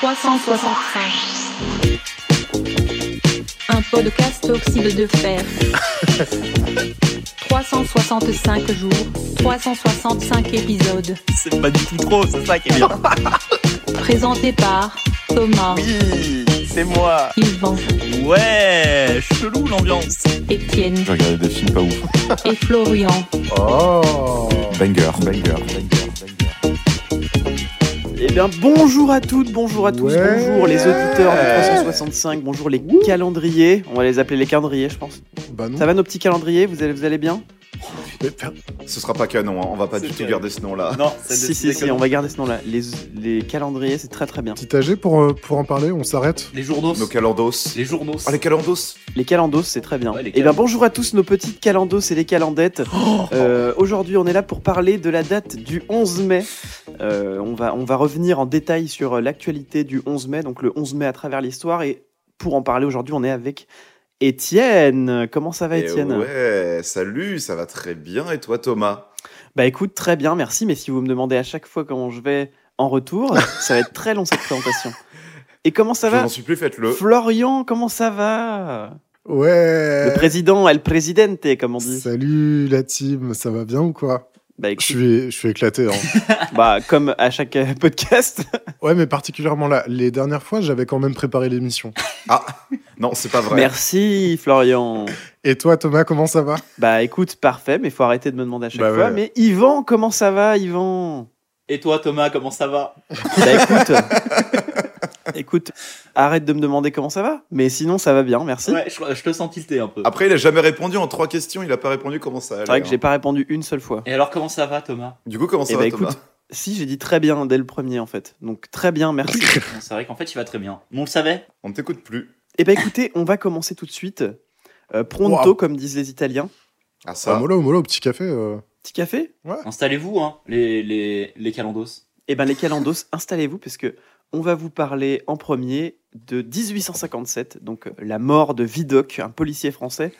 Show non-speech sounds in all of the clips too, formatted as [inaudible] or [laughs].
365. Un podcast oxyde de fer. 365 jours, 365 épisodes. C'est pas du tout trop, c'est ça qui est bien. Présenté par Thomas, Oui, c'est moi. Yvan, Ouais, chelou l'ambiance. Étienne J'ai regardé des films pas ouf. et Florian. Oh Banger, banger, banger, banger. Eh bien, bonjour à toutes, bonjour à tous, Ouais. bonjour les auditeurs de 365, bonjour les calendriers. On va les appeler les calendriers, je pense. Bah non. Ça va nos petits calendriers vous allez, vous allez bien? Ce sera pas canon, hein. on va pas du tout garder ce nom-là. Non, c'est Si, si, si, on va garder ce nom-là. Les, les calendriers, c'est très très bien. Petit âgé pour, euh, pour en parler, on s'arrête. Les journaux. Nos calendos. Les journaux. Ah, les calendos Les calendos, c'est très bien. Ouais, les Eh bien, bonjour à tous nos petites calendos et les calendettes. [gasps] Euh, Aujourd'hui, on est là pour parler de la date du 11 mai. Euh, on, va, on va revenir en détail sur l'actualité du 11 mai, donc le 11 mai à travers l'histoire. Et pour en parler aujourd'hui, on est avec Étienne. Comment ça va, Eh Étienne? Ouais, salut, ça va très bien. Et toi, Thomas? Bah écoute, très bien, merci. Mais si vous me demandez à chaque fois comment je vais en retour, [laughs] ça va être très long cette présentation. Et comment ça Je va? n'en suis plus, faites-le. Florian, comment ça va? Ouais Le président, el presidente, comme on dit. Salut la team, ça va bien ou quoi? Bah je suis, je suis éclaté. hein. [laughs] bah, comme à chaque euh, podcast. [laughs] ouais, mais particulièrement là. Les dernières fois, j'avais quand même préparé l'émission. Ah, non, c'est pas vrai. Merci Florian. Et toi, Thomas, comment ça va? Bah écoute, parfait, mais faut arrêter de me demander à chaque Bah fois. ouais. Mais Yvan, comment ça va, Yvan? Et toi, Thomas, comment ça va? Bah écoute, [laughs] écoute, arrête de me demander comment ça va. Mais sinon, ça va bien, merci. Ouais, je, je te sens tilté un peu. Après, il a jamais répondu en trois questions, il a pas répondu comment ça allait. C'est vrai que j'ai hein. pas répondu une seule fois. Et alors, comment ça va, Thomas? Du coup, comment ça Eh va, bah Thomas? écoute, si j'ai dit très bien dès le premier en fait. Donc très bien, merci. [laughs] C'est vrai qu'en fait, il va très bien. On le savait? On ne t'écoute plus. Et bah écoutez, on va commencer tout de suite. Euh, pronto, Wow. comme disent les Italiens. Ah, Ah, ça. mollo, mollo, petit café. euh. Petit café? Installez-vous, hein, les, les, les calendos. Eh ben les calendos, [laughs] installez-vous parce que on va vous parler en premier de 1857, donc euh, la mort de Vidocq, un policier français,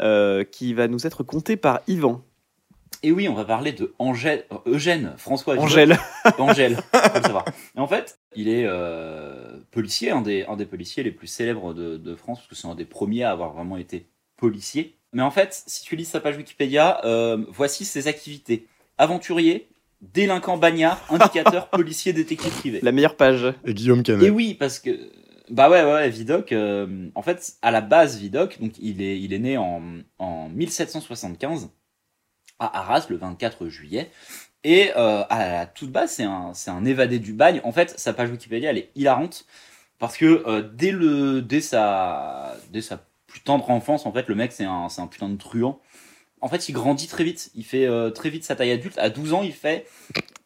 euh, qui va nous être conté par Yvan. Et oui, on va parler de Angèle, euh, Eugène François. Angèle. [laughs] Angèle, faut le savoir. Et en fait, il est euh, policier, un des, un des policiers les plus célèbres de, de France, parce que c'est un des premiers à avoir vraiment été policier. Mais en fait, si tu lis sa page Wikipédia, euh, voici ses activités. Aventurier, délinquant bagnard, indicateur, [laughs] policier, détective privé. La meilleure page. Et Guillaume Et Canet. oui, parce que... Bah ouais, ouais, ouais, Vidocq, euh, en fait, à la base, Vidocq, donc il est, il est né en, en 1775 à Arras, le 24 juillet. Et euh, à la toute base, c'est un, c'est un évadé du bagne. En fait, sa page Wikipédia, elle est hilarante. Parce que euh, dès, le, dès, sa, dès sa plus tendre enfance, en fait, le mec, c'est un, c'est un putain de truand. En fait, il grandit très vite. Il fait euh, très vite sa taille adulte. À 12 ans, il fait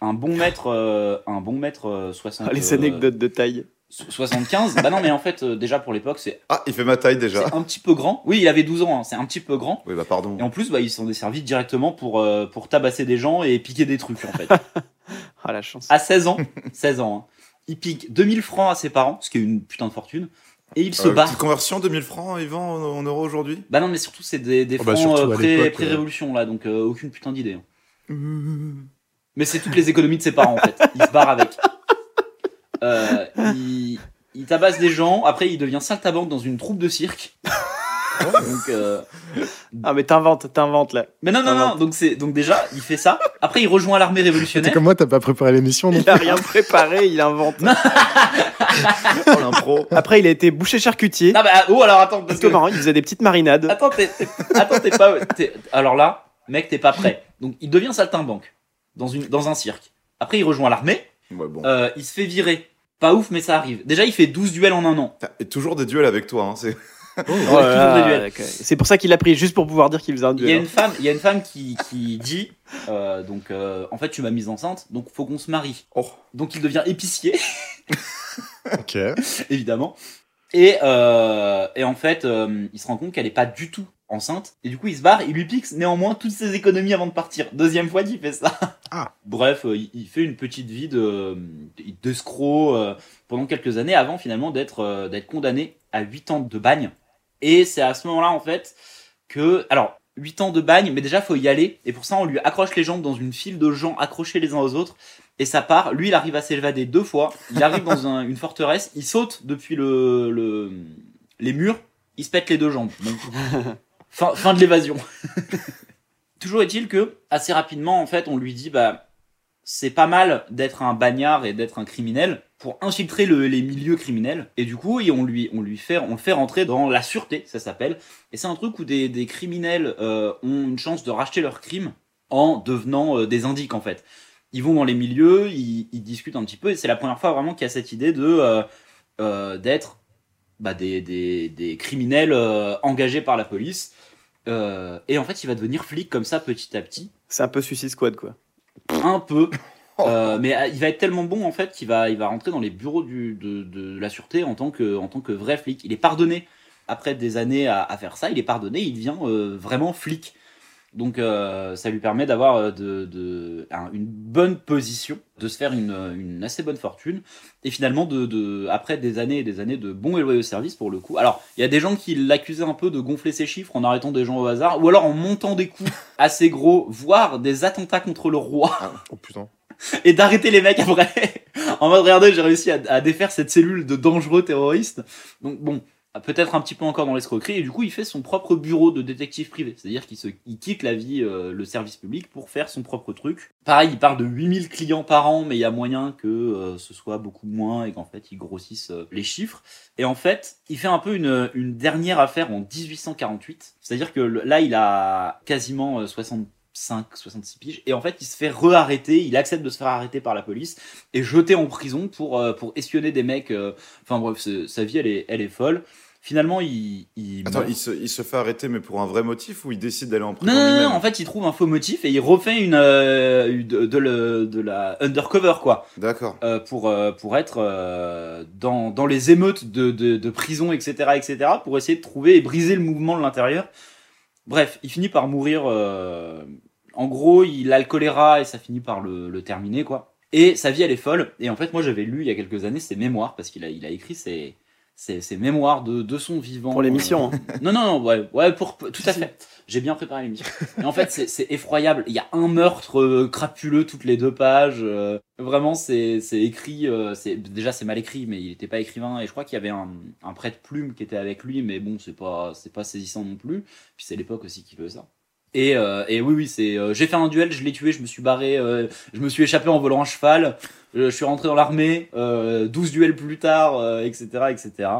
un bon mètre, euh, un bon mètre euh, 60. Ah, les euh, anecdotes de taille. so- 75. bah non, mais en fait, euh, déjà pour l'époque, c'est Ah, il fait ma taille déjà. c'est un petit peu grand. Oui, il avait 12 ans, hein, c'est un petit peu grand. Oui, bah pardon. Et en plus, bah, ils sont desservis directement pour, euh, pour tabasser des gens et piquer des trucs, en fait. [laughs] Ah la chance. à 16 ans, 16 ans, hein, il pique 2000 francs à ses parents, ce qui est une putain de fortune, et il se Euh, bat. petite conversion, 2000 francs, Yvan, en, en euros aujourd'hui? Bah non, mais surtout, c'est des, des Oh bah, francs euh, pré- pré-révolution, là, donc euh, aucune putain d'idée. hein. Mais c'est toutes les économies de ses parents, en fait. Il se barre avec. Euh, il, il tabasse des gens, après, il devient saltabanque dans une troupe de cirque. [laughs] donc, euh, Ah mais t'inventes, t'inventes là. Mais non, non, non, donc, c'est, donc déjà, il fait ça. Après, il rejoint l'armée T'es révolutionnaire. comme moi, t'as pas préparé l'émission non Il a rien préparé, il invente. Oh, l'impro. Après il a été boucher charcutier. Ah bah, oh, alors attends, parce Parce que. que marrant, il faisait des petites marinades. Attends, t'es, t'es- attends, t'es pas. t'es- Alors là, mec, t'es pas prêt. Donc, il devient saltimbanque dans, une, dans un cirque. Après, il rejoint l'armée. Ouais, bon. Euh, il se fait virer. Pas ouf, mais ça arrive. Déjà, il fait 12 duels en un an. Et toujours des duels avec toi. Hein. c'est- Oh. C'est pour ça qu'il l'a pris, juste pour pouvoir dire qu'il faisait un Il y a duel. une femme, il y a une femme qui, qui dit euh, donc euh, en fait tu m'as mise enceinte donc faut qu'on se marie. Oh. Donc il devient épicier [laughs] Ok. évidemment et, euh, et en fait euh, il se rend compte qu'elle est pas du tout enceinte et du coup il se barre il lui pique néanmoins toutes ses économies avant de partir deuxième fois qu'il fait ça Ah. bref euh, il, il fait une petite vie de d'escroc euh, pendant quelques années avant finalement d'être euh, d'être condamné à 8 ans de bagne et c'est à ce moment là en fait que alors 8 ans de bagne, mais déjà faut y aller. Et pour ça, on lui accroche les jambes dans une file de gens accrochés les uns aux autres. Et ça part. Lui, il arrive à s'évader deux fois. Il arrive dans un- une forteresse. Il saute depuis le, le- les murs. Il se pète les deux jambes. Donc, [laughs] fin, fin de l'évasion. [laughs] Toujours est-il que, assez rapidement, en fait, on lui dit, bah, c'est pas mal d'être un bagnard et d'être un criminel pour infiltrer le- les milieux criminels. Et du coup, et on lui, on lui fait, on le fait rentrer dans la sûreté, ça s'appelle. Et c'est un truc où des, des criminels euh, ont une chance de racheter leurs crimes en devenant euh, des indiques, en fait. Ils vont dans les milieux, ils, ils discutent un petit peu, et c'est la première fois vraiment qu'il y a cette idée de euh, d'être bah, des, des, des criminels engagés par la police. Et en fait, il va devenir flic comme ça petit à petit C'est un peu Suicide Squad, quoi. un peu. Euh, mais euh, il va être tellement bon en fait qu'il va, il va rentrer dans les bureaux du, de, de la sûreté en tant, que, en tant que vrai flic. Il est pardonné après des années à, à faire ça. Il est pardonné, il devient euh, vraiment flic. Donc euh, ça lui permet d'avoir de, de- un- une bonne position, de se faire une, une assez bonne fortune, et finalement de, de après des années et des années de bons et loyaux services pour le coup. Alors il y a des gens qui l'accusaient un peu de gonfler ses chiffres en arrêtant des gens au hasard, ou alors en montant des coups [laughs] assez gros, voire des attentats contre le roi Oh putain. [laughs] et d'arrêter les mecs après. [laughs] en mode, regardez, j'ai réussi à, défaire cette cellule de dangereux terroristes. Donc bon, peut-être un petit peu encore dans l'escroquerie. Et du coup, il fait son propre bureau de détective privé. C'est-à-dire qu'il quitte la vie, euh, le service public pour faire son propre truc. Pareil, il parle de 8000 clients par an, mais il y a moyen que euh, ce soit beaucoup moins et qu'en fait, il grossisse euh, les chiffres. Et en fait, il fait un peu une, une dernière affaire en 1848. C'est-à-dire que là, il a quasiment euh, 65, 66 piges. Et en fait, il se fait re-arrêter. Il accepte de se faire arrêter par la police et jeté en prison pour, euh, pour espionner des mecs. euh, Enfin bref, c'est- sa vie, elle est, elle est folle. Finalement, il. il Attends, meurt. il se, il se fait arrêter, mais pour un vrai motif ou il décide d'aller en prison Non, non, non, lui-même en fait, il trouve un faux motif et il refait une, euh, une- de, de le- de la undercover, quoi. D'accord. euh, pour, euh, pour être euh, dans, dans les émeutes de, de, de prison, etc., etc., pour essayer de trouver et briser le mouvement de l'intérieur. Bref, il finit par mourir. euh, en gros, il a le choléra et ça finit par le, le terminer, quoi. Et sa vie, elle est folle. Et en fait, moi, j'avais lu il y a quelques années ses mémoires, parce qu'il a, il a écrit ses, ses, ses mémoires de, de son vivant. Pour l'émission, hein. Non, non, non, ouais, ouais pour, tout à fait. J'ai bien préparé l'émission. Et en fait, c'est- effroyable. Il y a un meurtre euh, crapuleux toutes les deux pages. euh, vraiment, c'est écrit. euh, c'est déjà, c'est mal écrit, mais il n'était pas écrivain. Et je crois qu'il y avait un, un prête-plume qui était avec lui, mais bon, c'est pas c'est pas saisissant non plus. Puis c'est l'époque aussi qui veut ça. Et, euh, et oui, oui, c'est. euh, J'ai fait un duel, je l'ai tué, je me suis barré, euh, je me suis échappé en volant à cheval. euh, je suis rentré dans l'armée. euh, 12 duels plus tard, euh, etc., etc.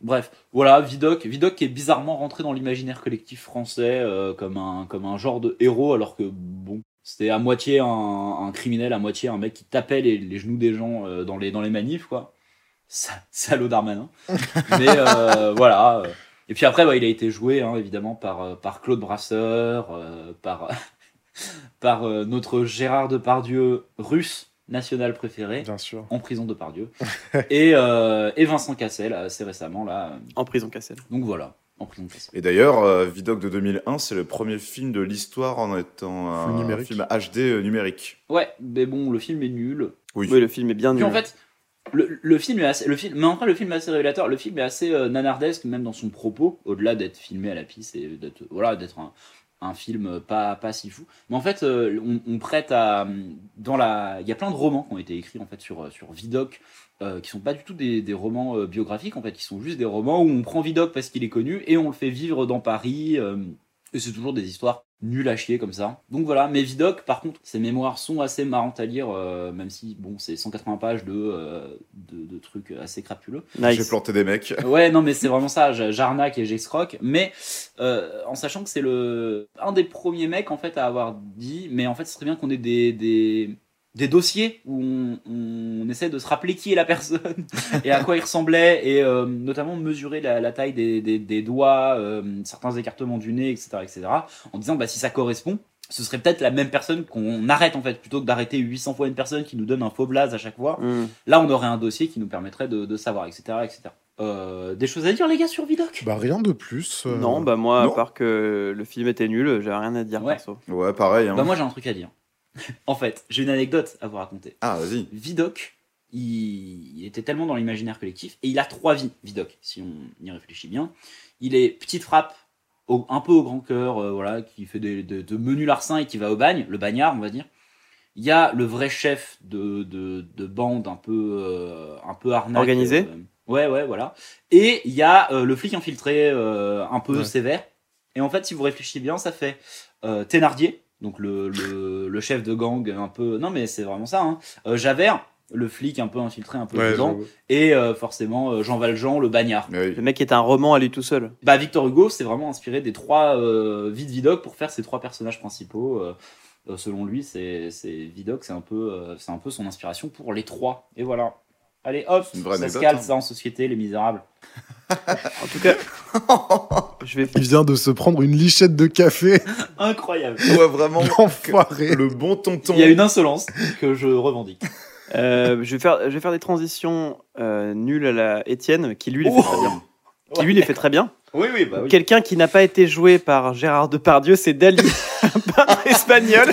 Bref, voilà, Vidocq, Vidocq qui est bizarrement rentré dans l'imaginaire collectif français euh, comme, un, comme un genre de héros, alors que bon, c'était à moitié un, un criminel, à moitié un mec qui tapait les, les genoux des gens euh, dans, les, dans les manifs, quoi. Sa- Salaud Darmanin. [laughs] Mais euh, voilà. Et puis après, bah, il a été joué, hein, évidemment, par, euh, par Claude Brasseur, euh, par, [laughs] par euh, notre Gérard Depardieu russe, national préféré Bien sûr. en prison de Pardieu [laughs] et, euh, et Vincent Cassel assez récemment là En prison Cassel. donc voilà en prison de Cassel Et d'ailleurs, euh, Vidocq de 2001, c'est le premier film de l'histoire en étant un film HD numérique. ouais mais bon le film est nul Oui. Oui, le film est bien puis nul. en fait le, le film est assez le film mais en le film assez révélateur. Le film est assez euh, nanardesque même dans son propos au-delà d'être filmé à la piste et d'être voilà d'être un, un film pas pas si fou. Mais en fait euh, on, prête à dans la il y a plein de romans qui ont été écrits en fait sur sur Vidocq euh, qui sont pas du tout des, des romans euh, biographiques en fait. Qui sont juste des romans où on prend Vidocq parce qu'il est connu et on le fait vivre dans Paris euh, et c'est toujours des histoires nulles à chier comme ça. Donc voilà, mais Vidocq, par contre, ses mémoires sont assez marrantes à lire, euh, même si, bon, c'est 180 pages de, euh, de, de trucs assez crapuleux. J'ai Nice. planté des mecs. [laughs] Ouais, non, mais c'est vraiment ça, j'arnaque et j'escroque, mais euh, en sachant que c'est le un des premiers mecs, en fait, à avoir dit, mais en fait, ce serait bien qu'on ait des... des des dossiers où on, on essaie de se rappeler qui est la personne [laughs] et à quoi il ressemblait et euh, notamment mesurer la, la taille des, des, des doigts, euh, certains écartements du nez, etc., etc. En disant bah si ça correspond, ce serait peut-être la même personne qu'on arrête en fait plutôt que d'arrêter 800 fois une personne qui nous donne un faux blaze à chaque fois. Hmm. Là, on aurait un dossier qui nous permettrait de, de savoir, etc., etc. Euh, des choses à dire les gars sur Vidocq Bah rien de plus. euh, Non, bah moi, non. à part que le film était nul, j'avais rien à dire Ouais. perso. Ouais, pareil. hein. Bah moi j'ai un truc à dire. En fait, j'ai une anecdote à vous raconter. Ah, vas-y. Vidocq, il, il était tellement dans l'imaginaire collectif, et il a trois vies, Vidocq, si on y réfléchit bien. Il est petite frappe, au- un peu au grand cœur, euh, voilà, qui fait des, de, de menus larcins et qui va au bagne, le bagnard, on va dire. Il y a le vrai chef de, de, de bande un peu, euh, un peu arnaque. Organisé euh, Ouais, ouais, voilà. Et il y a euh, le flic infiltré euh, un peu Ouais. sévère. Et en fait, si vous réfléchissez bien, ça fait euh, Thénardier, donc le, le, le chef de gang un peu. Non, mais c'est vraiment ça. Hein. Euh, Javert, le flic un peu infiltré, un peu Ouais, dedans. Et euh, forcément, euh, Jean Valjean, le bagnard. Oui. Le mec est un roman à lui tout seul. Bah, Victor Hugo s'est vraiment inspiré des trois euh, vies de Vidocq pour faire ces trois personnages principaux. selon lui, c'est c'est Vidocq, c'est un, peu, euh, c'est un peu son inspiration pour les trois. Et voilà. Allez, hop, une vraie ça se hein. ça en société, les misérables. En tout cas, [laughs] je vais Il vient de se prendre une lichette de café, Incroyable. Ouais, vraiment. [laughs] l'enfoiré. Le bon tonton. Il y a une insolence que je revendique. Euh, je, vais faire, je vais faire des transitions euh, nulles à la Étienne, qui lui les fait Oh. très bien. Qui lui les fait très bien. Oui, oui, bah oui. Quelqu'un qui n'a pas été joué par Gérard Depardieu, c'est Dali, [laughs] espagnol,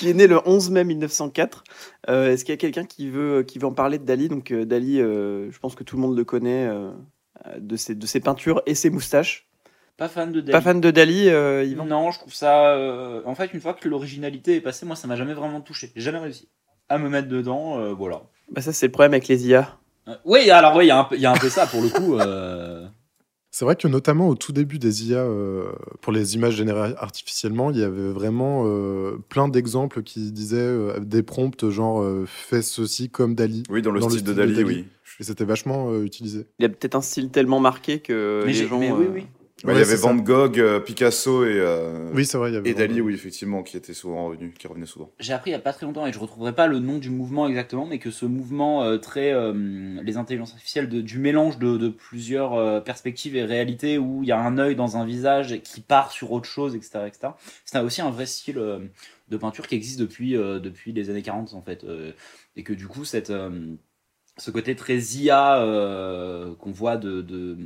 qui est né le 11 mai 1904. Euh, Est-ce qu'il y a quelqu'un qui veut, qui veut en parler de Dali? Donc euh, Dali, euh, je pense que tout le monde le connaît euh, de, ses, de ses peintures et ses moustaches. Pas fan de Dali. Pas fan de Dali, Yvan? Non, je trouve ça. En fait, une fois que l'originalité est passée, moi, ça m'a jamais vraiment touché. J'ai jamais réussi à me mettre dedans. voilà. bah, Ça, c'est le problème avec les IA. Oui, alors oui, y, il y a un peu ça pour le coup. C'est vrai que notamment au tout début des IA, euh, pour les images générées artificiellement, il y avait vraiment euh, plein d'exemples qui disaient euh, des prompts genre euh, fais ceci comme Dali. Oui, dans le Dans le style de Dali, oui. Et c'était vachement euh, utilisé. Il a peut-être un style tellement marqué que Mais, les gens. mais oui, oui. Ouais, il y avait. Van Gogh, euh, Picasso et, euh, Oui, c'est vrai. il y avait et Dali, oui, effectivement, qui étaient souvent revenus, qui revenaient souvent. J'ai appris il y a pas très longtemps et je retrouverai pas le nom du mouvement exactement, mais que ce mouvement euh, très euh, les intelligences artificielles de- du mélange de, de plusieurs euh, perspectives et réalités où il y a un œil dans un visage qui part sur autre chose, etc., etc. C'est aussi un vrai style euh, de peinture qui existe depuis euh, depuis les années 40 en fait, euh, et que du coup cette euh, ce côté très IA euh, qu'on voit de, de-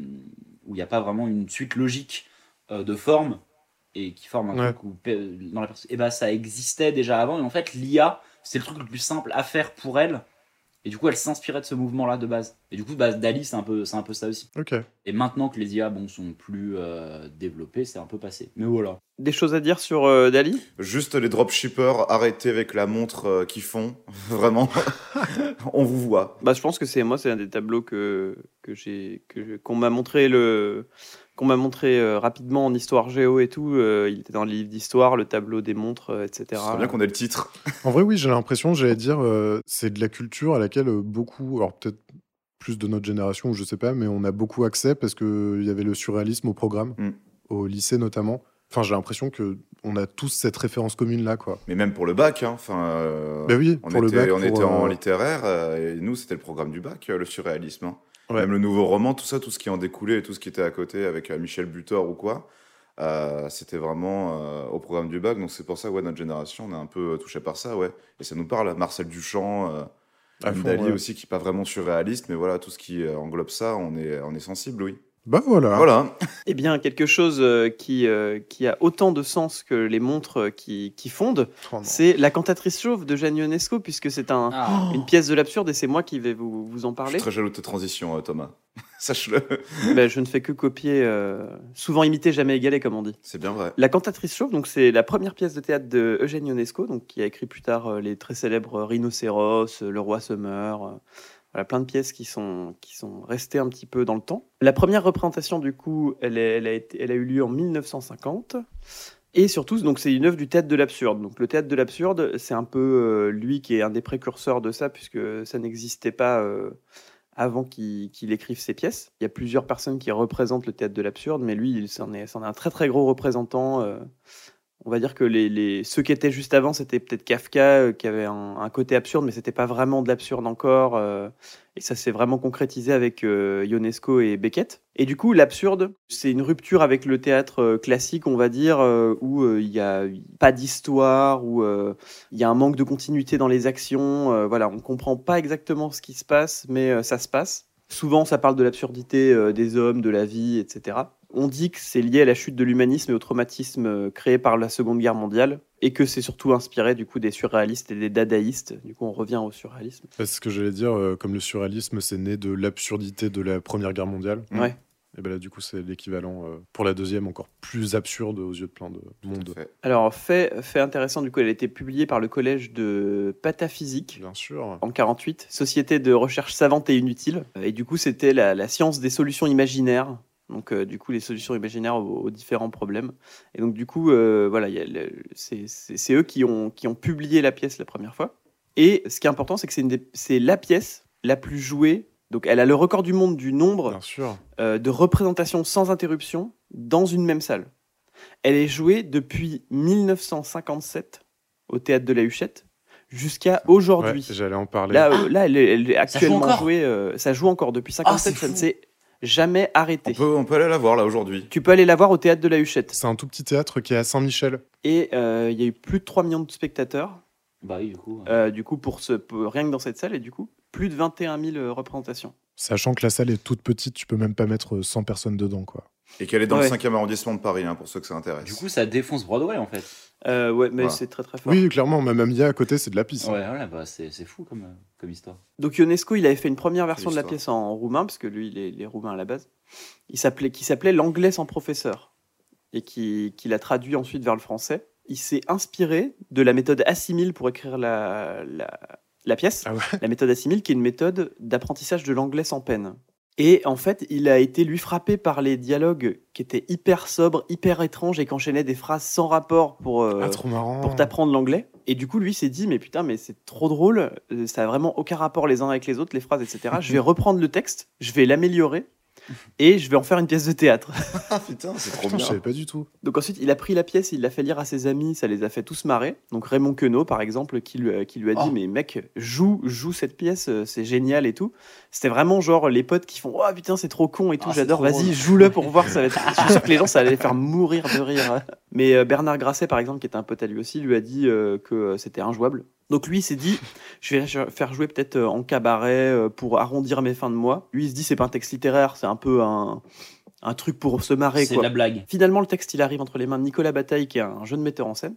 où il n'y a pas vraiment une suite logique euh, de formes et qui forme un Ouais. truc où, pe- dans la et ben ça existait déjà avant et en fait l'IA c'est le truc le plus simple à faire pour elle et du coup elle s'inspirait de ce mouvement là de base et du coup bah, Dali c'est un peu c'est un peu ça aussi Ok. et maintenant que les IA bon sont plus euh, développées c'est un peu passé mais voilà Des choses à dire sur euh, Dali? Juste les dropshippers, arrêtez avec la montre euh, qu'ils font. [laughs] Vraiment, [laughs] on vous voit. Bah, je pense que c'est moi, c'est un des tableaux que que j'ai que qu'on m'a montré le qu'on m'a montré euh, rapidement en histoire géo et tout. euh, il était dans le livre d'histoire, le tableau des montres, euh, etc. C'est bien qu'on ait le titre. En vrai, oui, j'ai l'impression, j'allais dire, euh, c'est de la culture à laquelle beaucoup, alors peut-être plus de notre génération, je sais pas, mais on a beaucoup accès parce qu'il y avait le surréalisme au programme, Mm. au lycée notamment. Enfin, j'ai l'impression que on a tous cette référence commune là, quoi. Mais même pour le bac, hein, enfin. euh, Bah oui, on pour était, le bac. on était en euh, littéraire euh, et nous c'était le programme du bac, le surréalisme. hein. Ouais. Même le nouveau roman, tout ça, tout ce qui en découlait et tout ce qui était à côté avec Michel Butor ou quoi, euh, c'était vraiment au programme du bac. Donc c'est pour ça, ouais, notre génération, on est un peu touché par ça, ouais. Et ça nous parle. Marcel Duchamp, Dali ouais. aussi, qui est pas vraiment surréaliste, mais voilà, tout ce qui englobe ça, on est, on est sensible, oui. Bah voilà. Voilà. [laughs] Eh bien, quelque chose euh, qui euh, qui a autant de sens que les montres euh, qui qui fondent, Oh c'est la cantatrice chauve de Jeanne Ionesco, puisque c'est un Ah. une pièce de l'absurde et c'est moi qui vais vous vous en Je parler. suis très jaloux de ta transition, Thomas. [laughs] Sache-le. [laughs] Ben, je ne fais que copier, euh, souvent imiter, jamais égaler, comme on dit. C'est bien vrai. La cantatrice chauve, donc c'est la première pièce de théâtre de Eugène Ionesco, donc qui a écrit plus tard euh, les très célèbres Rhinocéros, Le Roi se meurt, euh, voilà, plein de pièces qui sont, qui sont restées un petit peu dans le temps. La première représentation, du coup, elle, elle, a, eu lieu en 1950. Et surtout, donc c'est une œuvre du théâtre de l'absurde. Donc le théâtre de l'absurde, c'est un peu euh, lui qui est un des précurseurs de ça, puisque ça n'existait pas euh, avant qu'il écrive ses pièces. Il y a plusieurs personnes qui représentent le théâtre de l'absurde, mais lui, il c'en est, est un très très gros représentant. euh. On va dire que les, ceux qui étaient juste avant, c'était peut-être Kafka, euh, qui avait un, côté absurde, mais c'était pas vraiment de l'absurde encore. euh, et ça s'est vraiment concrétisé avec euh, Ionesco et Beckett. Et du coup, l'absurde, c'est une rupture avec le théâtre classique, on va dire, où il n'y a pas d'histoire, où il y a un manque de continuité dans les actions. voilà, on comprend pas exactement ce qui se passe, mais ça se passe. Souvent, ça parle de l'absurdité des hommes, de la vie, etc. On dit que c'est lié à la chute de l'humanisme et au traumatisme euh, créé par la Seconde Guerre mondiale, et que c'est surtout inspiré du coup des surréalistes et des dadaïstes. Du coup, on revient au surréalisme. C'est ce que j'allais dire, euh, comme le surréalisme, c'est né de l'absurdité de la Première Guerre mondiale. Ouais. Et ben là, du coup, c'est l'équivalent euh, pour la deuxième, encore plus absurde aux yeux de plein de monde. fait. Alors, fait, fait intéressant, du coup, elle a été publiée par le collège de pataphysique Bien sûr. en 48, Société de recherche savante et inutile. Et du coup, c'était la, la science des solutions imaginaires. Donc, euh, du coup, les solutions imaginaires aux, aux différents problèmes. Et donc, du coup, euh, voilà, c'est eux qui ont, qui ont publié la pièce la première fois. Et ce qui est important, c'est que c'est la pièce la plus jouée. Donc, elle a le record du monde du nombre euh, de représentations sans interruption dans une même salle. Elle est jouée depuis 1957 au théâtre de la Huchette jusqu'à Ouais, aujourd'hui. J'allais en parler. là, euh, là, elle est, elle actuellement jouée. euh, ça joue encore depuis 57. c'est jamais On arrêté. peut, on peut aller la voir là aujourd'hui. Tu peux aller la voir au théâtre de la Huchette. C'est un tout petit théâtre qui est à Saint-Michel. Et euh, il y a eu plus de 3 millions de spectateurs, Bah oui, du coup. euh, du coup, pour ce, pour- rien que dans cette salle, et du coup, plus de 21 000 euh, représentations. Sachant que la salle est toute petite, tu peux même pas mettre 100 personnes dedans, quoi. Et qu'elle est dans Ouais. le 5e arrondissement de Paris, hein, pour ceux que ça intéresse. Du coup, ça défonce Broadway en fait. Euh, ouais, mais Voilà. c'est très très fort. Oui, clairement, ma mamie à côté, c'est de la pisse. Ouais, voilà, bah c'est c'est fou comme, comme histoire. Donc Ionesco, il avait fait une première version de la pièce en roumain, parce que lui, il est, il est roumain à la base. Il s'appelait, qui s'appelait L'anglais sans professeur, et qui, qui l'a traduit ensuite vers le français. Il s'est inspiré de la méthode Assimile pour écrire la, la, la pièce. Ah ouais La méthode Assimile, qui est une méthode d'apprentissage de l'anglais sans peine. Et en fait, il a été lui frappé par les dialogues qui étaient hyper sobres, hyper étranges et qui enchaînaient des phrases sans rapport pour, euh, Ah, trop pour t'apprendre l'anglais. Et du coup, lui s'est dit, mais putain, mais c'est trop drôle, euh, ça a vraiment aucun rapport les uns avec les autres, les phrases, etc. je vais reprendre le texte, je vais l'améliorer et je vais en faire une pièce de théâtre. [laughs] Ah putain, c'est trop Putain, je bien. savais pas du tout. Donc ensuite, il a pris la pièce, il l'a fait lire à ses amis, ça les a fait tous marrer. Donc Raymond Queneau, par exemple, qui lui, a- qui lui a dit, Oh. mais mec, joue, joue cette pièce, euh, c'est génial et tout. C'était vraiment genre les potes qui font, oh putain, c'est trop con et tout, Ah, j'adore, vas-y, joue-le pour [laughs] voir, ça va être... Je suis sûr que les gens, ça allait les faire mourir de rire. Mais euh, Bernard Grasset, par exemple, qui était un pote à lui aussi, lui a dit euh, que c'était injouable. Donc lui, il s'est dit, je vais la faire jouer peut-être euh, en cabaret euh, pour arrondir mes fins de mois. Lui, il se dit, c'est pas un texte littéraire, c'est un peu un, un truc pour se marrer, C'est la blague. Finalement, le texte, il arrive entre les mains de Nicolas Bataille, qui est un jeune metteur en scène,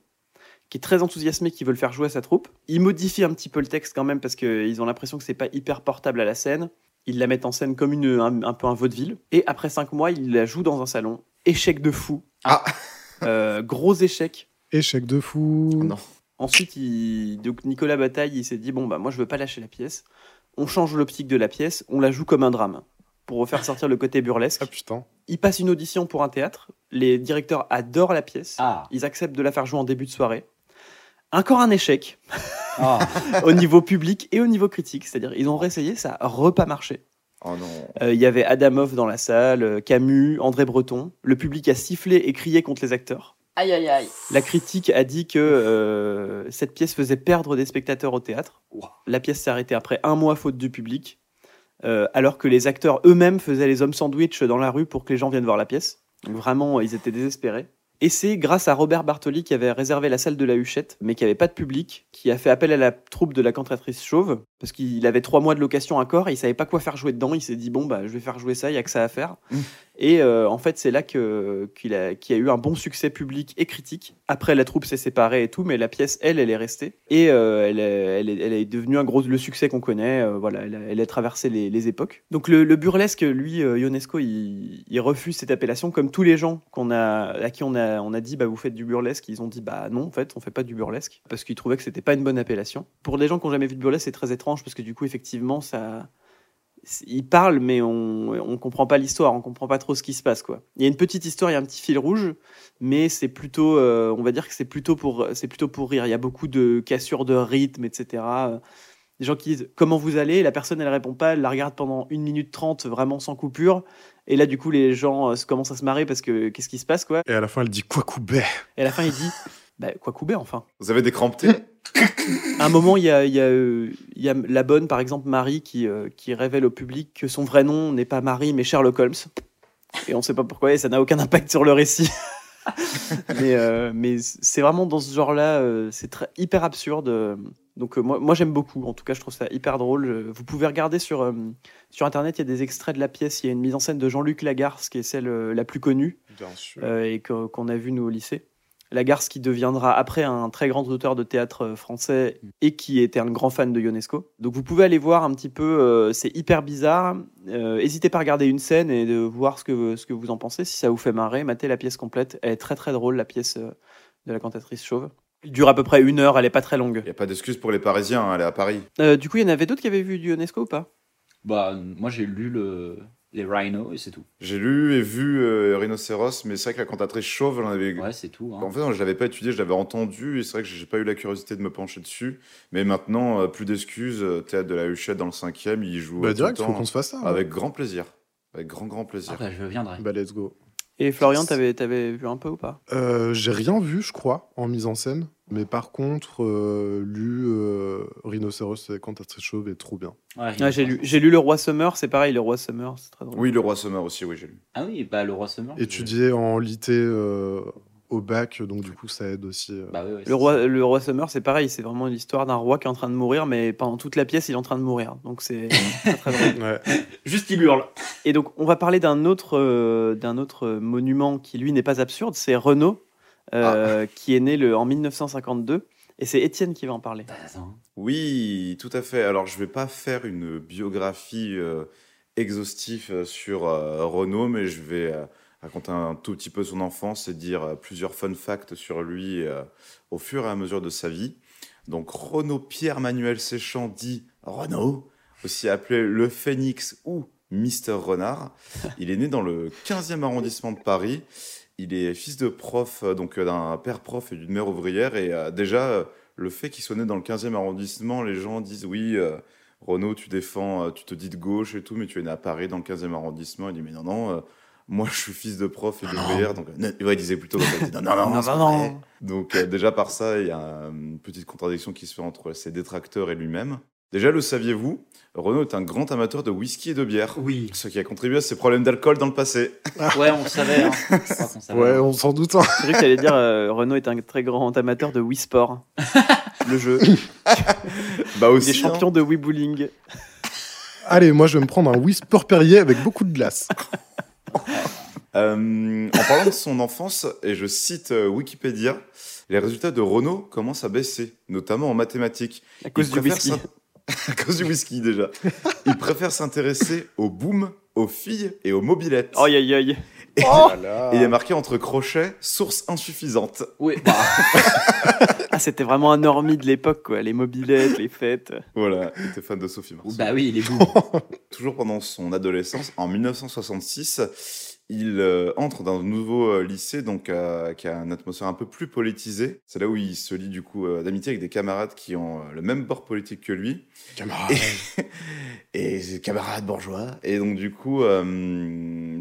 qui est très enthousiasmé, qui veut le faire jouer à sa troupe. Il modifie un petit peu le texte quand même, parce qu'ils ont l'impression que c'est pas hyper portable à la scène. Ils la mettent en scène comme une, un, un peu un vaudeville. Et après cinq mois, il la joue dans un salon. Échec de fou. Ah. Euh, gros échec. Échec de fou. Non. Ensuite, il... donc Nicolas Bataille, il s'est dit bon bah moi je veux pas lâcher la pièce. On change l'optique de la pièce, on la joue comme un drame pour refaire sortir le côté burlesque. Ah putain. Il passe une audition pour un théâtre. Les directeurs adorent la pièce. Ah. Ils acceptent de la faire jouer en début de soirée. Encore un échec Ah. [laughs] au niveau public et au niveau critique. C'est-à-dire, ils ont réessayé, ça a repas marché. Oh non. Euh, Il y avait Adamov dans la salle, euh, Camus, André Breton. Le public a sifflé et crié contre les acteurs. Aïe aïe aïe. La critique a dit que euh, cette pièce faisait perdre des spectateurs au théâtre. La pièce s'est arrêtée après un mois faute du public, euh, alors que les acteurs eux-mêmes faisaient les hommes sandwich dans la rue pour que les gens viennent voir la pièce. Donc vraiment, ils étaient désespérés. Et c'est grâce à Robert Bartoli qui avait réservé la salle de la Huchette, mais qui avait pas de public, qui a fait appel à la troupe de la cantatrice chauve, parce qu'il avait trois mois de location à corps, et il savait pas quoi faire jouer dedans. Il s'est dit bon bah je vais faire jouer ça, il y a que ça à faire. Mm. Et euh, en fait c'est là qu'il a, a eu un bon succès public et critique. Après la troupe s'est séparée et tout, mais la pièce elle elle est restée et euh, elle, est, elle, est, devenue un gros le succès qu'on connaît. euh, voilà, elle a, traversé les, les époques. Donc le, le burlesque, lui, Ionesco, il, il refuse cette appellation comme tous les gens qu'on a à qui on a on a dit bah vous faites du burlesque, ils ont dit bah non en fait on fait pas du burlesque parce qu'ils trouvaient que c'était pas une bonne appellation. Pour des gens qui ont jamais vu de burlesque, c'est très étrange parce que du coup effectivement ça ils parlent, mais on on comprend pas l'histoire, on comprend pas trop ce qui se passe quoi. Il y a une petite histoire, il y a un petit fil rouge, mais c'est plutôt, euh, on va dire que c'est plutôt pour c'est plutôt pour rire. Il y a beaucoup de cassures de rythme, etc. Euh, Des gens qui disent comment vous allez, la personne elle répond pas, elle la regarde pendant une minute trente vraiment sans coupure, et là du coup les gens euh, commencent à se marrer parce que qu'est-ce qui se passe quoi? Et à la fin, elle dit quoi coubet Et à la fin il dit bah quoi couper enfin. Vous avez des crampes [laughs] À un moment, il y a, il y, a, il y a la bonne, par exemple, Marie, qui, euh, qui révèle au public que son vrai nom n'est pas Marie, mais Sherlock Holmes. Et on ne sait pas pourquoi, et ça n'a aucun impact sur le récit. [laughs] mais euh, mais c'est vraiment dans ce genre-là, euh, c'est hyper absurde. Donc euh, moi, moi j'aime beaucoup, en tout cas je trouve ça hyper drôle. Vous pouvez regarder sur, sur Internet, il y a des extraits de la pièce, il y a une mise en scène de Jean-Luc Lagarce, qui est celle la plus connue, Bien sûr. et qu'on a vue nous au lycée. Lagarce qui deviendra après un très grand auteur de théâtre euh, français et qui était un grand fan de Ionesco. Donc vous pouvez aller voir un petit peu, euh, c'est hyper bizarre. Euh, N'hésitez pas à regarder une scène et de voir ce que, ce que vous en pensez. Si ça vous fait marrer, matez la pièce complète. Elle est très très drôle, la pièce euh, de la cantatrice chauve. Elle dure à peu près une heure, elle est pas très longue. Il n'y a pas d'excuse pour les Parisiens, hein, elle est à Paris. Euh, du coup, il y en avait d'autres qui avaient vu du Ionesco ou pas? Bah, moi j'ai lu le... les Rhino et c'est tout. J'ai lu et vu euh, Rhinocéros, mais c'est vrai que la cantatrice chauve, j'en avais. Ouais, c'est tout. hein. En fait, non, je l'avais pas étudié, je l'avais entendu, et c'est vrai que j'ai pas eu la curiosité de me pencher dessus. Mais maintenant, euh, plus d'excuses, euh, théâtre de la Huchette dans le cinquième, il joue Bah, direct, faut qu'on se fasse ça. ouais. avec grand plaisir. Avec grand, grand plaisir. Ah bah, je viendrai. Bah, let's go. Et Florian, t'avais avais vu un peu ou pas? Euh, j'ai rien vu, je crois, en mise en scène. Mais par contre, euh, lu euh, Rhinocéros et Cantatrice Chauve est trop bien. Ouais, Ah, J'ai lu, j'ai lu Le Roi Summer, c'est pareil, Le Roi Summer, c'est très drôle. Oui, le roi Summer aussi, oui, j'ai lu. Ah oui, bah le roi Summer. Étudié en lité euh, au bac, donc du coup, ça aide aussi. euh. Bah Le roi, le roi Summer, c'est pareil, c'est vraiment l'histoire d'un roi qui est en train de mourir, mais pendant toute la pièce, il est en train de mourir. Donc c'est [laughs] très, très drôle. Ouais. ça. Juste il hurle. Et donc, on va parler d'un autre, euh, d'un autre monument qui, lui, n'est pas absurde, c'est Renault, euh, qui est né le, en 1952. Et c'est Étienne qui va en parler. Oui, tout à fait. Alors, je vais pas faire une biographie euh, exhaustive sur euh, Renaud, mais je vais euh, raconter un tout petit peu son enfance et dire euh, plusieurs fun facts sur lui euh, au fur et à mesure de sa vie. Donc, Renaud Pierre-Manuel Séchant dit Renaud, aussi appelé le Phénix ou Mister Renard. Il est né dans le 15e arrondissement de Paris. Il est fils de prof, euh, donc d'un père prof et d'une mère ouvrière. Et déjà, le fait qu'il soit né dans le 15e arrondissement, les gens disent oui, Renaud, tu défends, tu te dis de gauche et tout, mais tu es né à Paris dans le 15e arrondissement. Il dit mais non, non, moi je suis fils de prof et d'ouvrière. Donc, euh, ouais, il disait plutôt il non, non, [laughs] non, Non, non. Donc euh, déjà par ça, il y a euh, une petite contradiction qui se fait entre ses détracteurs et lui-même. Déjà, le saviez-vous Renaud est un grand amateur de whisky et de bière. Oui. Ce qui a contribué à ses problèmes d'alcool dans le passé. [laughs] Ouais, on le savait. Hein. Savait. Ouais, on s'en doute. hein. C'est vrai que t'allais dire euh, Renault est un très grand amateur de Wii Sport, [laughs] le jeu. Bah Il aussi. est champion de Wii Bowling. Allez, moi, je vais me prendre un Whisper Perrier avec beaucoup de glace. Euh, en parlant de son enfance, et je cite euh, Wikipédia, les résultats de Renault commencent à baisser, notamment en mathématiques. À cause Il du préfère whisky. [laughs] à cause du whisky déjà. Il préfère s'intéresser au boom, aux filles et aux mobilettes. Aïe aïe aïe. Et- Voilà. [laughs] Et il est marqué entre crochets, source insuffisante. Oui, bah, [laughs] Ah, [laughs] c'était vraiment un normie de l'époque, quoi. Les mobilettes, les fêtes. Voilà, il était fan de Sophie Marceau. bah oui, il est beau. [laughs] Toujours pendant son adolescence, en 1966, il euh, entre dans un nouveau euh, lycée donc, euh, qui a une atmosphère un peu plus politisée. C'est là où il se lie du coup d'amitié avec des camarades qui ont le même bord politique que lui. Camarade. Et [laughs] ses camarades bourgeois. Et donc du coup,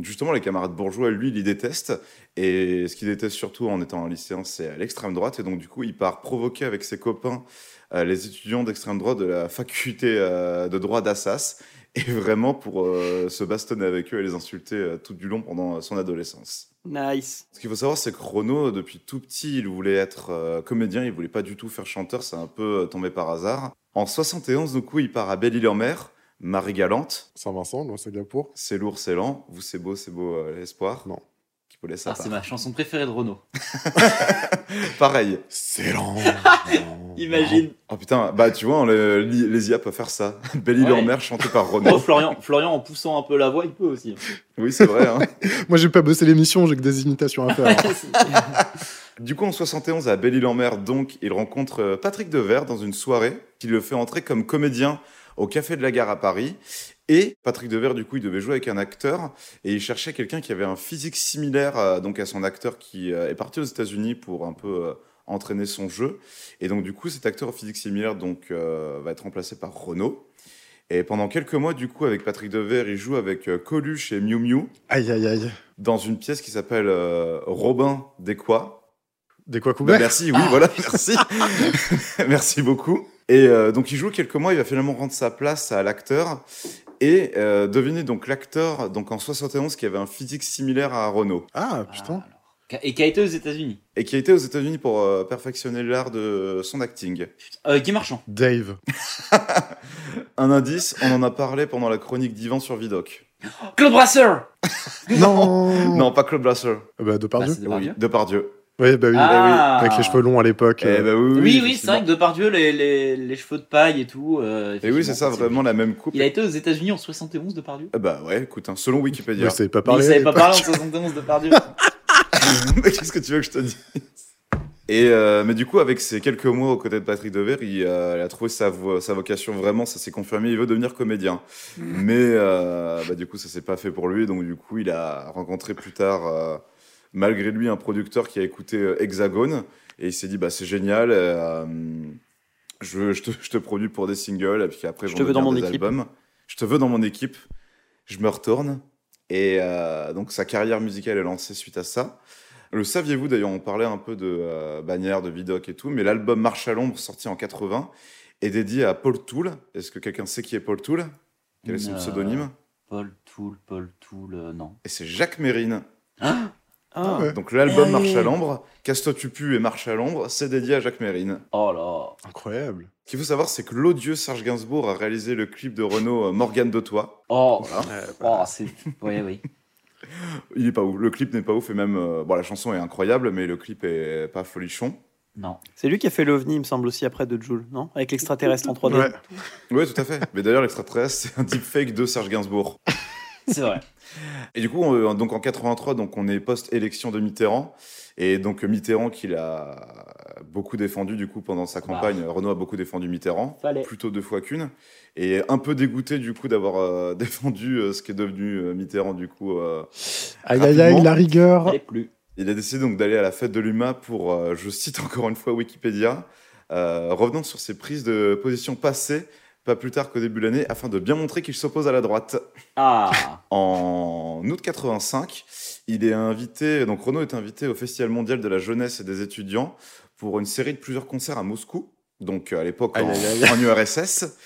justement, les camarades bourgeois, lui, il les déteste. Et ce qu'il déteste surtout en étant un lycéen, c'est l'extrême droite. Et donc du coup, il part provoquer avec ses copains les étudiants d'extrême droite de la faculté de droit d'Assas. [laughs] Et vraiment pour euh, se bastonner avec eux et les insulter euh, tout du long pendant euh, son adolescence. Nice. Ce qu'il faut savoir, c'est que Renaud, depuis tout petit, il voulait être euh, comédien, il voulait pas du tout faire chanteur, c'est un peu euh, tombé par hasard. En 71, du coup, il part à Belle-Île-en-Mer, Marie-Galante, Saint-Vincent, loin Singapour. c'est lourd, c'est lent, vous c'est beau, c'est beau, euh, l'espoir. Non. Ah, c'est ma chanson préférée de Renault. [laughs] Pareil. C'est lent. [laughs] Imagine. Oh putain, bah tu vois, le- les, les IA peuvent faire ça. [laughs] Belle-Île-en-Mer, chanté par Oh, Renaud. Florian, Florian, en poussant un peu la voix, il peut aussi. oui, c'est vrai. hein. Moi, j'ai pas bossé l'émission, j'ai que des imitations à faire. Du coup, en 71, à Belle-Île-en-Mer, donc, il rencontre euh, Patrick Devers dans une soirée qui le fait entrer comme comédien au Café de la Gare à Paris. Et Patrick Devers, du coup, il devait jouer avec un acteur et il cherchait quelqu'un qui avait un physique similaire euh, donc à son acteur qui euh, est parti aux États-Unis pour un peu euh, entraîner son jeu. Et donc, du coup, cet acteur physique similaire donc, va être remplacé par Renaud. Et pendant quelques mois, du coup, avec Patrick Devers, il joue avec Coluche et Miu Miu Aïe, aïe, aïe. dans une pièce qui s'appelle Robin des quoi Des quoi bah, merci, oui, voilà, [laughs] merci. [laughs] merci beaucoup. Et euh, donc, il joue quelques mois, il va finalement rendre sa place à l'acteur. Et euh, devinez donc l'acteur, donc en 71, qui avait un physique similaire à Renaud. Ah, putain. alors. Et qui a été aux États-Unis. Et qui a été aux États-Unis pour euh, perfectionner l'art de son acting. Euh, Guy Marchand. Dave. [laughs] Un indice, on en a parlé pendant la chronique d'Ivan sur Vidoc. Claude Brasseur Non Non, pas Claude Brasser. Bah, de par Bah, Depardieu. Depardieu. Oui, bah oui, Ah. avec les cheveux longs à l'époque. Eh euh, bah oui, Oui, oui, c'est vrai que Depardieu, les, les, les cheveux de paille et tout. euh, Et oui, c'est ça, vraiment la même coupe. Il a été aux États-Unis en 71, Depardieu. Ah bah ouais, écoute, hein, selon Wikipédia. je savais pas Mais il savait pas parler en 71, Depardieu. [laughs] Mais Qu'est-ce que tu veux que je te dise? Et euh, mais du coup, avec ces quelques mois aux côtés de Patrick Devers, il, euh, il a trouvé sa, vo- sa vocation vraiment, ça s'est confirmé, il veut devenir comédien. Mais euh, bah, du coup, ça s'est pas fait pour lui, donc du coup, il a rencontré plus tard, euh, malgré lui, un producteur qui a écouté euh, Hexagone, et il s'est dit, bah c'est génial, euh, je, je, te, je te produis pour des singles, et puis après, Je te veux dans mon équipe. albums. Je te veux dans mon équipe, je me retourne, et euh, donc sa carrière musicale est lancée suite à ça. Le saviez-vous d'ailleurs, on parlait un peu de euh, bannière, de vidoc et tout, mais l'album Marche à l'ombre, sorti en 80, est dédié à Paul Tool. Est-ce que quelqu'un sait qui est Paul Tool Quel est son pseudonyme? Paul Tool, Paul Tool, euh, non. Et c'est Jacques Mérine. Ah, Ah ouais. Donc l'album Eh Marche à l'ombre, Casse-toi tu pues et Marche à l'ombre, c'est dédié à Jacques Mérine. Oh là. Incroyable. Ce qu'il faut savoir, c'est que l'odieux Serge Gainsbourg a réalisé le clip de Renault euh, Morgane de toi. Oh, Voilà. oh c'est. Oui, oui. [laughs] Il est pas ouf. Le clip n'est pas ouf et même, euh, bon, la chanson est incroyable, mais le clip est pas folichon. Non. C'est lui qui a fait l'OVNI, il me semble aussi après de Joule, non? Avec l'extraterrestre en 3D. Ouais. Oui, tout à fait. Mais d'ailleurs, l'extraterrestre, c'est un deepfake de Serge Gainsbourg. C'est vrai. [laughs] Et du coup, on- donc en 83, donc on est post-élection de Mitterrand. Et donc Mitterrand, qu'il a beaucoup défendu du coup pendant sa campagne, Renault a beaucoup défendu Mitterrand, Fallait. plutôt deux fois qu'une. Et un peu dégoûté du coup d'avoir euh, [laughs] défendu euh, ce qui est devenu euh, Mitterrand du coup. euh, Aïe aïe aïe, la rigueur. Plus. il a décidé donc d'aller à la fête de l'UMA pour, euh, je cite encore une fois Wikipédia, euh, revenant sur ses prises de position passées, pas plus tard qu'au début de l'année, afin de bien montrer qu'il s'oppose à la droite. Ah. [laughs] En août 85, il est invité, donc Renaud est invité au Festival mondial de la jeunesse et des étudiants pour une série de plusieurs concerts à Moscou, donc euh, à l'époque en, en URSS.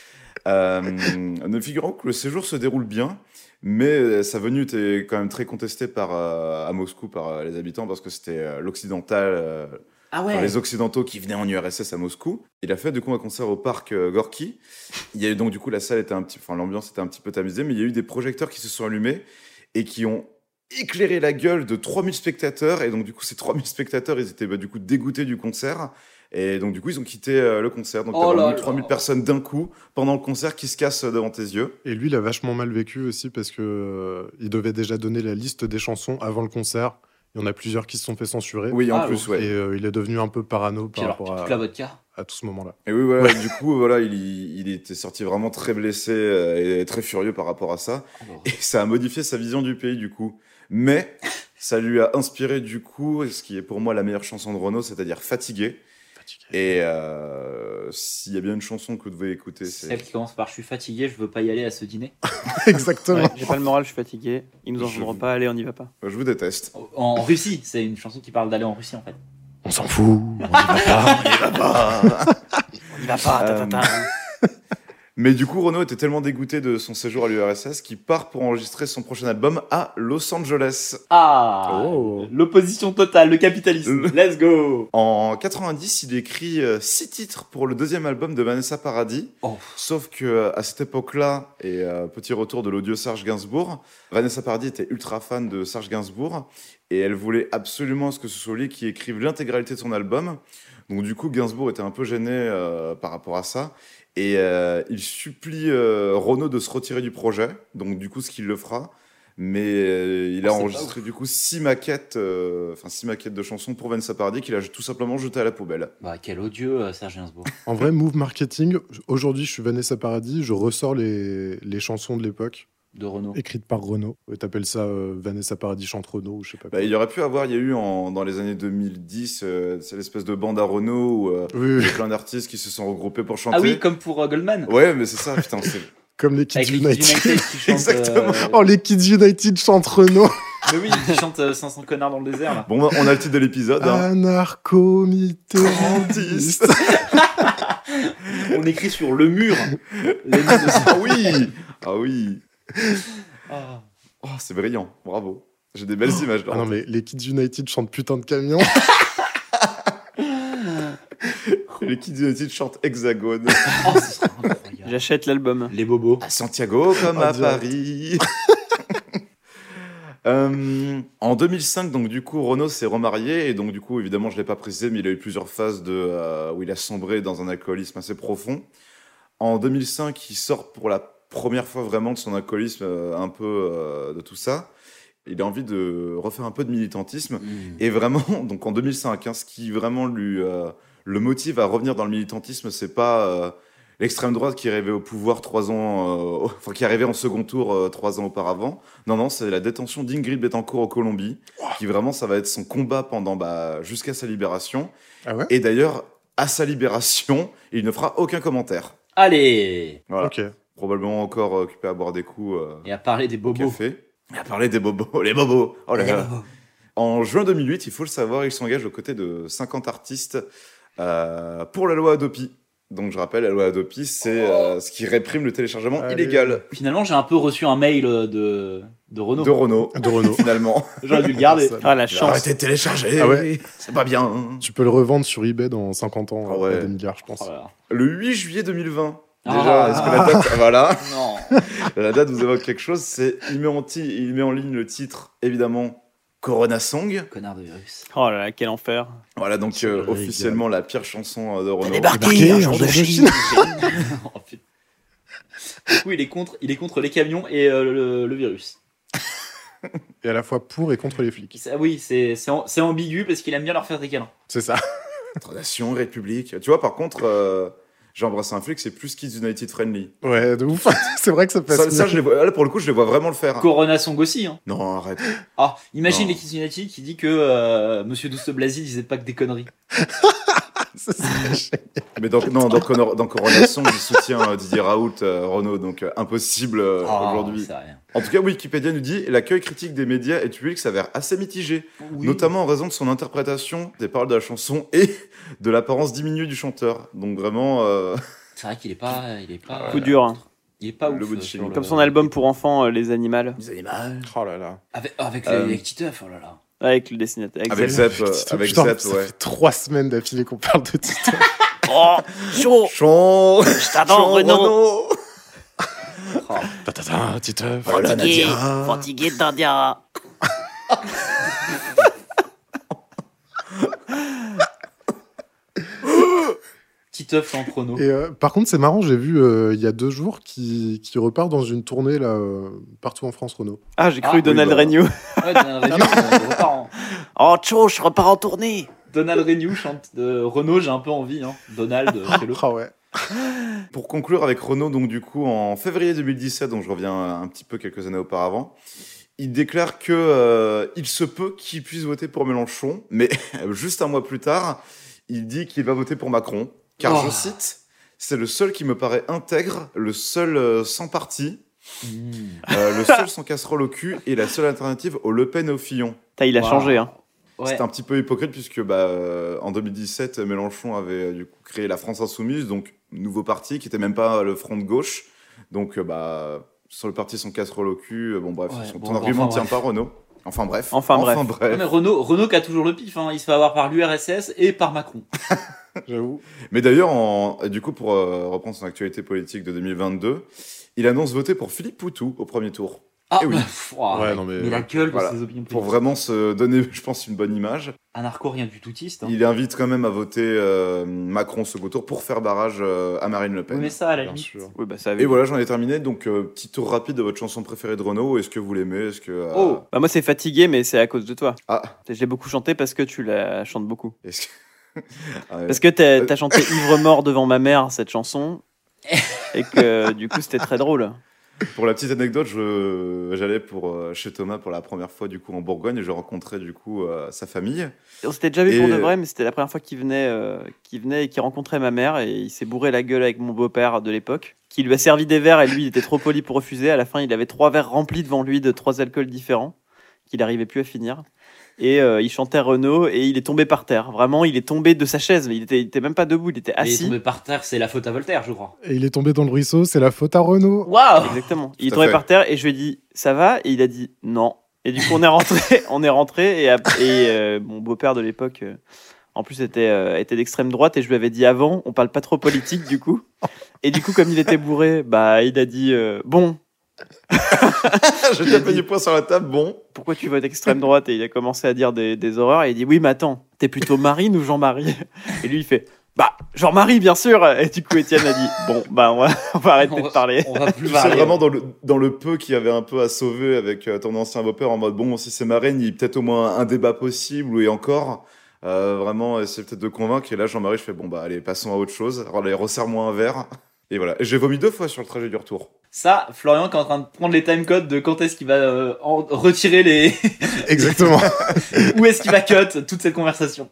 Euh, ne figurant que le séjour se déroule bien, mais euh, sa venue était quand même très contestée par, euh, à Moscou par euh, les habitants parce que c'était l'occidental, Ah les occidentaux qui venaient en URSS à Moscou. Il a fait du coup un concert au parc euh, Gorky. Il y a eu donc du coup la salle était un petit, enfin l'ambiance était un petit peu tamisée, mais il y a eu des projecteurs qui se sont allumés et qui ont éclairé la gueule de 3000 spectateurs et donc du coup ces 3000 spectateurs ils étaient bah, du coup dégoûtés du concert et donc du coup ils ont quitté euh, le concert donc Oh t'as là vraiment là. 3000 personnes d'un coup pendant le concert qui se cassent devant tes yeux Et lui, il a vachement mal vécu aussi parce que euh, il devait déjà donner la liste des chansons avant le concert. Il y en a plusieurs qui se sont fait censurer. oui en Ah, plus ouais Et euh, il est devenu un peu parano Puis par alors, rapport toute à, la vodka. à tout ce moment-là. Et oui, voilà, du coup, voilà, il, il était sorti vraiment très blessé euh, et très furieux par rapport à ça. Oh. Et ça a modifié sa vision du pays, du coup. Mais ça lui a inspiré, du coup, ce qui est pour moi la meilleure chanson de Renault, c'est-à-dire Fatigué. Et euh, s'il y a bien une chanson que vous devez écouter, c'est. Celle qui commence par Je suis fatigué, je veux pas y aller à ce dîner. [laughs] Exactement. Ouais, J'ai pas le moral, je suis fatigué. Ils nous en Je- voudront pas, allez, on y va pas. Je vous déteste. En Russie, c'est une chanson qui parle d'aller en Russie en fait. On s'en fout. On y va pas. [laughs] On y va pas, ta, ta, ta. Mais du coup, Renault était tellement dégoûté de son séjour à l'URSS qu'il part pour enregistrer son prochain album à Los Angeles. Ah Oh. L'opposition totale, le capitalisme. Le- Let's go En 90, il écrit euh, six titres pour le deuxième album de Vanessa Paradis. Oh. Sauf que euh, à cette époque-là, et euh, petit retour de l'odieux Serge Gainsbourg, Vanessa Paradis était ultra fan de Serge Gainsbourg et elle voulait absolument ce que ce soit lui qui écrive l'intégralité de son album. Donc du coup, Gainsbourg était un peu gêné euh, par rapport à ça et euh, il supplie euh, Renaud de se retirer du projet. Donc du coup, ce qu'il le fera. Mais euh, il a Oh, c'est enregistré du coup six maquettes, euh, enfin six maquettes de chansons pour Vanessa Paradis qu'il a tout simplement jeté à la poubelle. Bah quel odieux Serge Gainsbourg. En vrai, move marketing. Aujourd'hui, je suis Vanessa Paradis. Je ressors les, les chansons de l'époque De Renault. écrites par Renault. T'appelles ça euh, Vanessa Paradis chante Renault ou je sais pas. quoi. Bah, il y aurait pu avoir, il y a eu en- dans les années 2010, euh, c'est l'espèce de bande à Renault où euh, Oui, il y a plein d'artistes qui se sont regroupés pour chanter. Ah oui, comme pour euh, Goldman. Ouais, mais c'est ça, putain. c'est- [laughs] Comme les Kids Avec les Kids United. Qui [laughs] chantent. Exactement. euh, Oh, les Kids United chantent Renault. [laughs] Mais oui, qui chantent euh, 500 connards dans le désert là. Bon, bah, on a le titre de l'épisode. Hein. Anarcho-mitterrandiste. On écrit sur le mur les Ah oui Ah oui Ah. Oh, c'est brillant, bravo. J'ai des belles images. Ah non, mais les Kids United chantent putain de camion. [laughs] Les Kids United chantent Hexagone. Oh. J'achète l'album. Les bobos. à Santiago comme En à direct. Paris. [laughs] Euh, en 2005, donc du coup, Renault s'est remarié et donc du coup, évidemment, je l'ai pas précisé, mais il a eu plusieurs phases de, euh, où il a sombré dans un alcoolisme assez profond. En 2005, il sort pour la première fois vraiment de son alcoolisme, euh, un peu euh, de tout ça. Il a envie de refaire un peu de militantisme Mm. et vraiment, [laughs] donc en 2005, hein, ce qui vraiment lui euh, le motive à revenir dans le militantisme, c'est pas euh, l'extrême droite qui arrivée au pouvoir trois ans, euh, [laughs] enfin qui arrivée en second tour euh, trois ans auparavant. Non, non, c'est la détention d'Ingrid Betancourt en Colombie, qui vraiment, ça va être son combat pendant bah, jusqu'à sa libération. Ah ouais? Et d'ailleurs, à sa libération, il ne fera aucun commentaire. Allez Voilà. Ok. Probablement encore occupé à boire des coups euh, Et à parler des bobos. café. Et à parler des bobos, [laughs] les bobos. Oh là Les là. bobos. En juin 2008, il faut le savoir, il s'engage aux côtés de 50 artistes euh, pour la loi Adopi. Donc je rappelle, la loi Adopi, c'est euh, ce qui réprime le téléchargement Allez. illégal Finalement, j'ai un peu reçu un mail de, de Renault. de Renault, De Renault. [laughs] finalement. J'aurais dû le garder. Ah la chance. Arrêtez de télécharger, Ah ouais c'est pas bien. Tu peux le revendre sur eBay dans 50 ans Ah à ouais. des milliards, je pense. Oh. Le 8 juillet 2020. Ah. Déjà, est-ce que la date, [laughs] voilà, Non. [laughs] la date vous évoque quelque chose C'est il met en ti- il met en ligne le titre, évidemment, Corona Song. Connard de virus. Oh là là, quel enfer. Voilà donc euh, officiellement la pire chanson euh, de Renault. Débarqué, un jour de Chine. [laughs] Oh, du coup, il est contre, il est contre les camions et euh, le, le virus. Et à la fois pour et contre les flics. Ah oui, c'est c'est am- c'est ambigu parce qu'il aime bien leur faire des câlins. C'est ça. Entre nation, république. Tu vois, par contre, euh, j'ai embrassé un flic, c'est plus Kids United friendly. Ouais, de ouf. [laughs] c'est vrai que ça passe. Ça, ça, mieux. je les vois, là, pour le coup, je les vois vraiment le faire. Corona Song aussi. Hein. Non, arrête. Ah, imagine Non. les Kids United qui dit que euh, Monsieur Douce Blasi disait pas que des conneries. [laughs] [laughs] Serait. [laughs] Mais dans, non, dans, Conor- dans Coronation, il soutient euh, Didier Raoult, euh, Renault, donc euh, impossible euh, Ah, aujourd'hui. rien. En tout cas, Wikipédia nous dit l'accueil critique des médias et du public s'avère assez mitigé, Oui. notamment en raison de son interprétation des paroles de la chanson et de l'apparence diminuée du chanteur. Donc vraiment, euh, C'est vrai qu'il est pas, il est pas. Coup dur. hein. Il est pas Le ouf. euh, sur Comme son album pour enfants, euh, Les Animaux. les animaux. Oh là là. Avec, avec Euh, les, les Titeuf, oh là là. Avec le dessinateur. Avec Avec. Zep, euh, Tito, avec putain, Zep, ça ouais. fait trois semaines d'affilée qu'on parle de Tito. [laughs] Oh, chaud Chant Je t'attends, Renaud Tatata, Tito. Voilà, Fatigué, fatigué, [laughs] Titeuf en chrono. Et euh, par contre, c'est marrant, j'ai vu euh, il y a deux jours qui, qui repart dans une tournée là, euh, partout en France, Renault. Ah, j'ai cru Ah, Donald oui, bah. Regnault. Ouais, Donald Renew, [laughs] repart en- Oh, chaud, je repars en tournée. Donald Renew chante de Renault, j'ai un peu envie. Hein. Donald, fais-le. Ah ouais. [laughs] Pour conclure avec Renault, donc du coup en février 2017, donc je reviens un petit peu quelques années auparavant, il déclare que euh, il se peut qu'il puisse voter pour Mélenchon, mais [laughs] juste un mois plus tard, il dit qu'il va voter pour Macron, car Oh. je cite, c'est le seul qui me paraît intègre, le seul euh, sans parti, Mmh. euh, le seul [laughs] sans casserole au cul et la seule alternative au Le Pen et au Fillon. Il a Wow. changé. Hein. Ouais. C'est un petit peu hypocrite puisque bah, euh, en 2017, Mélenchon avait euh, du coup créé la France Insoumise, donc nouveau parti qui était même pas le Front de gauche. Donc euh, bah, sur le parti sans casserole au cul, euh, bon bref, Ouais, son, bon, ton argument ne enfin, tient pas Renault. Enfin bref. Enfin, bref. Mais Renault, Renault qui a toujours le pif, hein. il se fait avoir par l'URSS et par Macron. [laughs] J'avoue. Mais d'ailleurs, en- du coup, pour euh, reprendre son actualité politique de 2022, il annonce voter pour Philippe Poutou au premier tour. Ah, Eh oui. Ouais, non, mais- la gueule de Voilà. ses opinions Pour vraiment se donner, [laughs] je pense, une bonne image. Un narco rien du toutiste. Hein. Il invite quand même à voter euh, Macron second tour pour faire barrage euh, à Marine Le Oui, Pen. mais ça, à la Bien limite. sûr. Oui, bah ça Et voilà, j'en ai terminé. Donc, euh, petit tour rapide de votre chanson préférée de Renault. Est-ce que vous l'aimez? Est-ce que. euh, Oh. Bah, moi, c'est fatigué, mais c'est à cause de toi. Ah, Je l'ai beaucoup chanté parce que tu la chantes beaucoup. est-ce que. Ah [laughs] ouais. Parce que t'as as chanté Ivre mort devant ma mère, cette chanson. [laughs] Et que du coup, c'était très drôle. Pour la petite anecdote, j'allais pour euh, chez Thomas pour la première fois du coup en Bourgogne et je rencontrais du coup euh, sa famille. On s'était déjà vu pour de vrai, mais c'était la première fois qu'il venait, euh, venait et qu'il rencontrait ma mère. Et il s'est bourré la gueule avec mon beau-père de l'époque, qui lui a servi des verres et lui, il était trop poli pour refuser. À la fin, il avait trois verres remplis devant lui de trois alcools différents qu'il n'arrivait plus à finir. Et euh, il chantait Renault et il est tombé par terre. Vraiment, il est tombé de sa chaise. mais Il était, il était même pas debout, il était Il est assis. tombé par terre, c'est la faute à Voltaire, je crois. Et il est tombé dans le ruisseau, c'est la faute à Renault. Waouh Exactement. Il est tombé fait. par terre et je lui ai dit ça va? Et il a dit non. Et du coup on est rentré, [laughs] on est rentré et, euh, mon beau-père de l'époque euh, en plus était euh, était d'extrême droite et je lui avais dit avant on parle pas trop politique du coup. Et du coup comme il était bourré bah il a dit euh, bon [laughs] J'ai tapé du poing sur la table, bon. Pourquoi tu votes extrême droite Et il a commencé à dire des, des horreurs et il dit Oui, mais attends, t'es plutôt Marine ou Jean-Marie [laughs] Et lui, il fait Bah, Jean-Marie, bien sûr Et du coup, Étienne a dit Bon, bah, on va, [laughs] on va arrêter On de va- parler. On va plus C'est parler. vraiment dans le, dans le peu qu'il y avait un peu à sauver avec euh, ton ancien beau-père en mode bon, si c'est Marine, il y a peut-être au moins un débat possible et encore. Euh, vraiment, essayer peut-être de convaincre. Et là, Jean-Marie, je fais bon, bah allez, passons à autre chose. Alors, allez, resserre-moi un verre. Et voilà. J'ai vomi deux fois sur le trajet du retour. Ça, Florian qui est en train de prendre les timecodes de quand est-ce qu'il va euh, en- retirer les. [laughs] Exactement. [laughs] Où est-ce qu'il va cut toute cette conversation.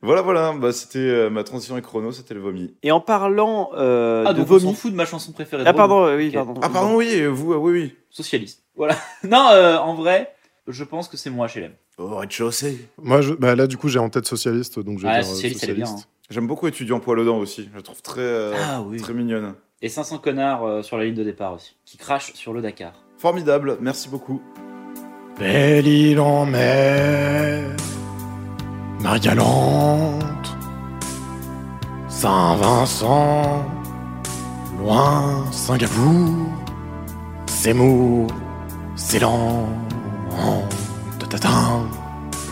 Voilà, voilà. Bah, c'était euh, ma transition avec chrono, c'était le vomi. Et en parlant euh, Ah, de donc on s'en vomi. fout de ma chanson préférée. Ah, pardon, oui, Ok. pardon. Ah, pardon, oui, et vous, oui, oui. Socialiste. Voilà. [laughs] Non, euh, en vrai, je pense que c'est moi HLM. Au rez-de-chaussée. Moi, je, bah là, du coup, j'ai en tête socialiste, donc je vais Ouais, dire euh, socialiste, elle est bien, socialiste. J'aime beaucoup étudiant poil aux dents aussi. Je la trouve très, euh, Ah oui. très mignonne. Et 500 connards euh, sur la ligne de départ aussi, qui crachent sur le Dakar. Formidable. Merci beaucoup. Belle île en mer, mer galante, Saint-Vincent, loin Singapour, c'est mou, c'est lent, tatatin,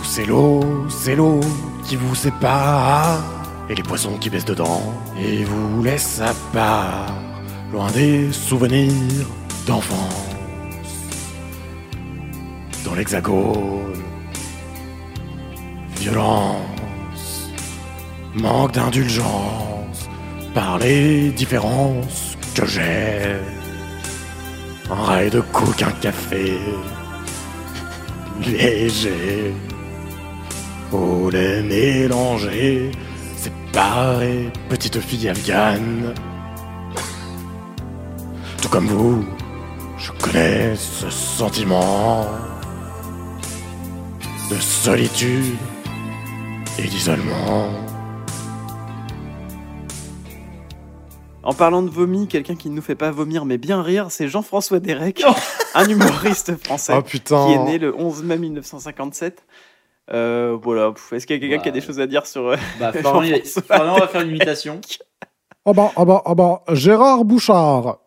c'est l'eau, c'est l'eau qui vous sépare, et les poissons qui baissent dedans, et vous laissent à part, loin des souvenirs d'enfance. Dans l'hexagone. Violence, manque d'indulgence. Par les différences que j'ai. Un rail de coke, un café. Léger. Au lait mélangé, séparé, petite fille afghane. Tout comme vous, je connais ce sentiment de solitude et d'isolement. En parlant de vomi, quelqu'un qui ne nous fait pas vomir mais bien rire, c'est Jean-François Derek, [laughs] un humoriste français Oh qui est né le 11 mai 1957. Euh, voilà, est-ce qu'il y a quelqu'un qui a des choses à dire sur. euh, Bah, [laughs] Florian. Florian va faire une imitation. [laughs] Ah bah, ah bah, ah bah, Gérard Bouchard.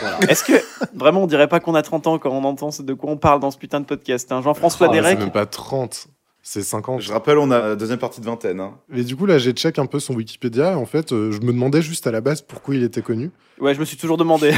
Voilà. [laughs] Est-ce que vraiment on dirait pas qu'on a 30 ans quand on entend ce de quoi on parle dans ce putain de podcast hein Jean-François Ah, C'est Derek, même pas 30, c'est 50. Je rappelle, on a la deuxième partie de vingtaine. Hein. Et du coup, là, j'ai check un peu son Wikipédia et en fait, euh, je me demandais juste à la base pourquoi il était connu. ouais, je me suis toujours demandé.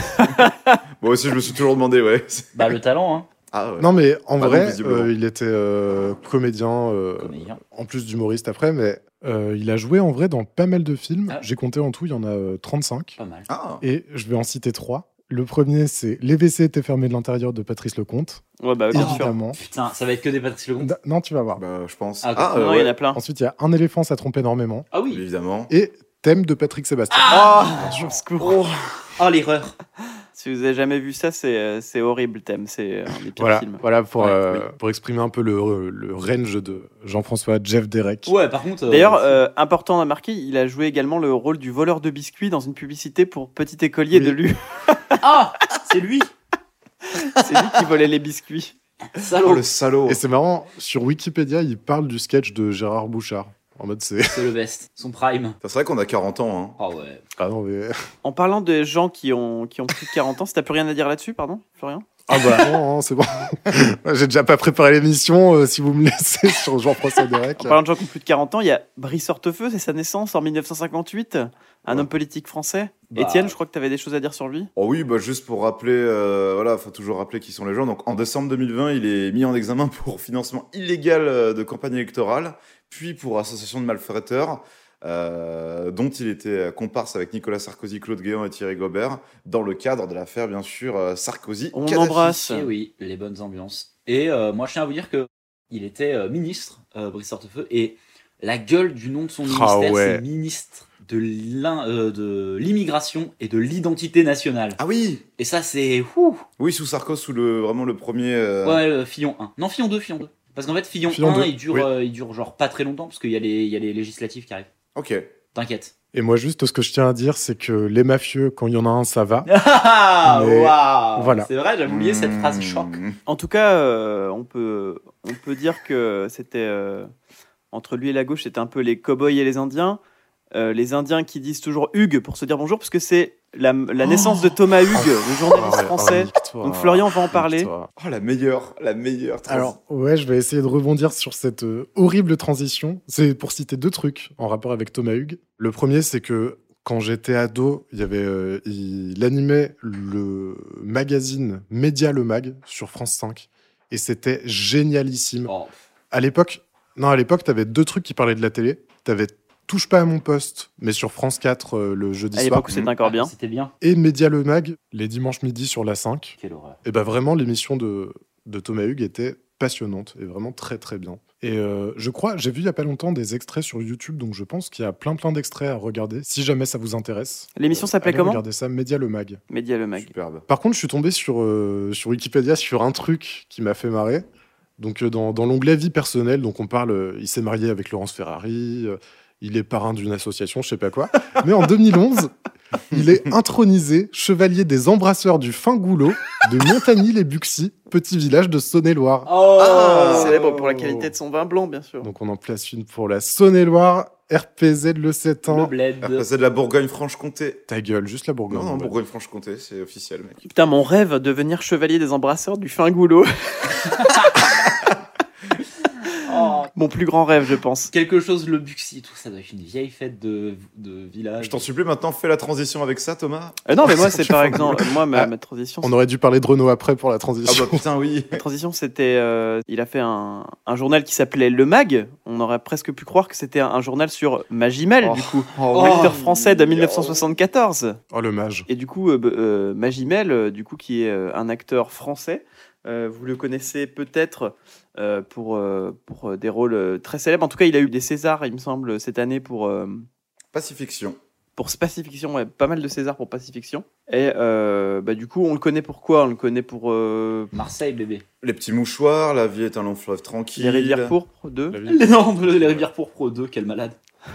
Moi aussi, je me suis toujours demandé, ouais. Bah, le talent, hein. Ah ouais. Non, mais en Ah vrai, euh, il était euh, comédien, euh, Comédien. en plus d'humoriste après, mais euh, il a joué en vrai dans pas mal de films. Ah. J'ai compté en tout, il y en a euh, 35. Pas mal. Ah, Et je vais en citer trois. Le premier, c'est Les WC étaient fermés de l'intérieur de Patrice Lecomte. Ouais, bah. Évidemment. Putain, ça va être que des Patrice Lecomte. Da- Non, tu vas voir. bah, je pense. Ah, Ah, Non, il y en a plein. Ensuite, il y a Un éléphant, ça trompe énormément. Ah oui. évidemment. Et Thème de Patrick Sébastien. Ah, au secours. Oh, l'erreur. Si vous avez jamais vu ça, c'est euh, horrible, thème. C'est un des pires Voilà, films. voilà pour, Ouais, euh, pour exprimer un peu le, le range de Jean-François Jeff Derek. Ouais, par contre. euh, D'ailleurs, euh, important à marquer, il a joué également le rôle du voleur de biscuits dans une publicité pour Petit Écolier Oui. de Lu. Ah C'est lui [laughs] C'est lui qui volait les biscuits. Oh, Salaud le salaud. Et c'est marrant, sur Wikipédia, il parle du sketch de Gérard Bouchard. En mode, c'est. C'est le best. Son prime. C'est vrai qu'on a 40 ans. Hein. Ah ouais. Ah non, mais. En parlant de gens qui ont, qui ont plus de 40 ans, si t'as plus rien à dire là-dessus, pardon, Florian? Ah bah non, non, c'est bon. [laughs] J'ai déjà pas préparé l'émission. euh, si vous me laissez [laughs] sur Jean-François Derek. En parlant de gens qui ont plus de 40 ans, il y a Brice Hortefeux, c'est sa naissance en 1958, un Ouais. homme politique français. Bah. Étienne, je crois que tu avais des choses à dire sur lui? Oh oui, bah juste pour rappeler, euh, voilà, faut toujours rappeler qui sont les gens. Donc en décembre 2020, il est mis en examen pour financement illégal euh, de campagne électorale, puis pour association de malfaiteurs, euh, dont il était comparse avec Nicolas Sarkozy, Claude Guéant et Thierry Gobert, dans le cadre de l'affaire, bien sûr, euh, Sarkozy. On Kadhafi. embrasse. Et oui, les bonnes ambiances. Et euh, moi, je tiens à vous dire que il était euh, ministre, euh, Brice Hortefeux, et la gueule du nom de son Ah ministère, ouais. c'est ministre de euh, l'immigration et de l'identité nationale. Ah oui, Et ça, c'est. ouh, oui, sous Sarko, sous le vraiment le premier. euh, Ouais, euh, Fillon 1. Non, Fillon 2, Fillon 2. Parce qu'en fait, Fillon, Fillon 1, 2, il, dure, oui. euh, il dure genre pas très longtemps, parce qu'il y, a les- il y a les législatives qui arrivent. Ok. T'inquiète. Et moi, juste ce que je tiens à dire, c'est que les mafieux, quand il y en a un, ça va. [laughs] Ah, Mais waouh voilà. C'est vrai, j'avais oublié cette phrase Mmh. choc. En tout cas, euh, on, peut, on peut dire que c'était euh, entre lui et la gauche, c'était un peu les cow-boys et les Indiens. Euh, les Indiens qui disent toujours Hugues pour se dire bonjour, parce que c'est la, la naissance de Thomas Hugues, le journaliste Ah français. oh, nique-toi. Donc Florian va en parler. Oh, la meilleure, la meilleure. trans- Alors, ouais, je vais essayer de rebondir sur cette euh, horrible transition. C'est pour citer deux trucs en rapport avec Thomas Hugues. Le premier, c'est que quand j'étais ado, il y avait, euh, il animait le magazine Média Le Mag sur France 5. Et c'était génialissime. Oh, À l'époque, non, à l'époque, t'avais deux trucs qui parlaient de la télé. T'avais Touche pas à mon poste, mais sur France 4 euh, le jeudi À soir. l'époque où c'était encore bien. C'était bien. Et Média Le Mag, les dimanches midi sur la 5. Quelle horreur. Et ben vraiment, l'émission de, de Thomas Hugues était passionnante et vraiment très très bien. Et euh, je crois, j'ai vu il y a pas longtemps des extraits sur YouTube, donc je pense qu'il y a plein plein d'extraits à regarder si jamais ça vous intéresse. L'émission s'appelait Allez comment Regardez ça, Média le Mag. Média le Mag. Superbe. Par contre, je suis tombé sur, euh, sur Wikipédia sur un truc qui m'a fait marrer. Donc euh, dans, dans l'onglet vie personnelle, donc on parle, euh, il s'est marié avec Laurence Ferrari, euh, il est parrain d'une association, je sais pas quoi. Mais en 2011, il est intronisé chevalier des embrasseurs du fin goulot de Montagny-les-Buxy, petit village de Saône-et-Loire. Oh Ah, célèbre pour la qualité de son vin blanc, bien sûr. Donc on en place une pour la Saône-et-Loire, RPZ le Le 7 ans. bled. Après, c'est de la Bourgogne-Franche-Comté. Ta gueule, juste la Bourgogne. Non, non. Bourgogne-Franche-Comté, c'est officiel, mec. Putain, mon rêve, devenir chevalier des embrasseurs du fin goulot. [laughs] Oh. Mon plus grand rêve, je pense. Quelque chose, le Buxy, tout ça doit être une vieille fête de, de village. Je t'en supplie, maintenant, fais la transition avec ça, Thomas. Euh, non, mais moi, [laughs] c'est par exemple, moi, ma, Ah, ma transition, On aurait dû parler de Renault après pour la Ah transition. bah putain, oui. [laughs] La transition, c'était. euh, il a fait un, un journal qui s'appelait Le Mag. On aurait presque pu croire que c'était un, un journal sur Magimel, Oh. du coup. Oh. Acteur français de 1974. Oh le mage. Et du coup, euh, euh, Magimel, du coup, qui est un acteur français. Euh, vous le connaissez peut-être euh, pour, euh, pour des rôles très célèbres. En tout cas, il a eu des Césars, il me semble, cette année pour, euh, Pacifiction. pour Pacifiction. Ouais, pas mal de Césars pour Pacifiction. Et euh, bah, du coup, on le connaît pour quoi? On le connaît pour euh, Marseille, bébé. Les petits mouchoirs, la vie est un long fleuve tranquille. Les Rivières Pourpres 2. La [laughs] vie- Les, non, les rivières pourpres 2, quel malade. [laughs]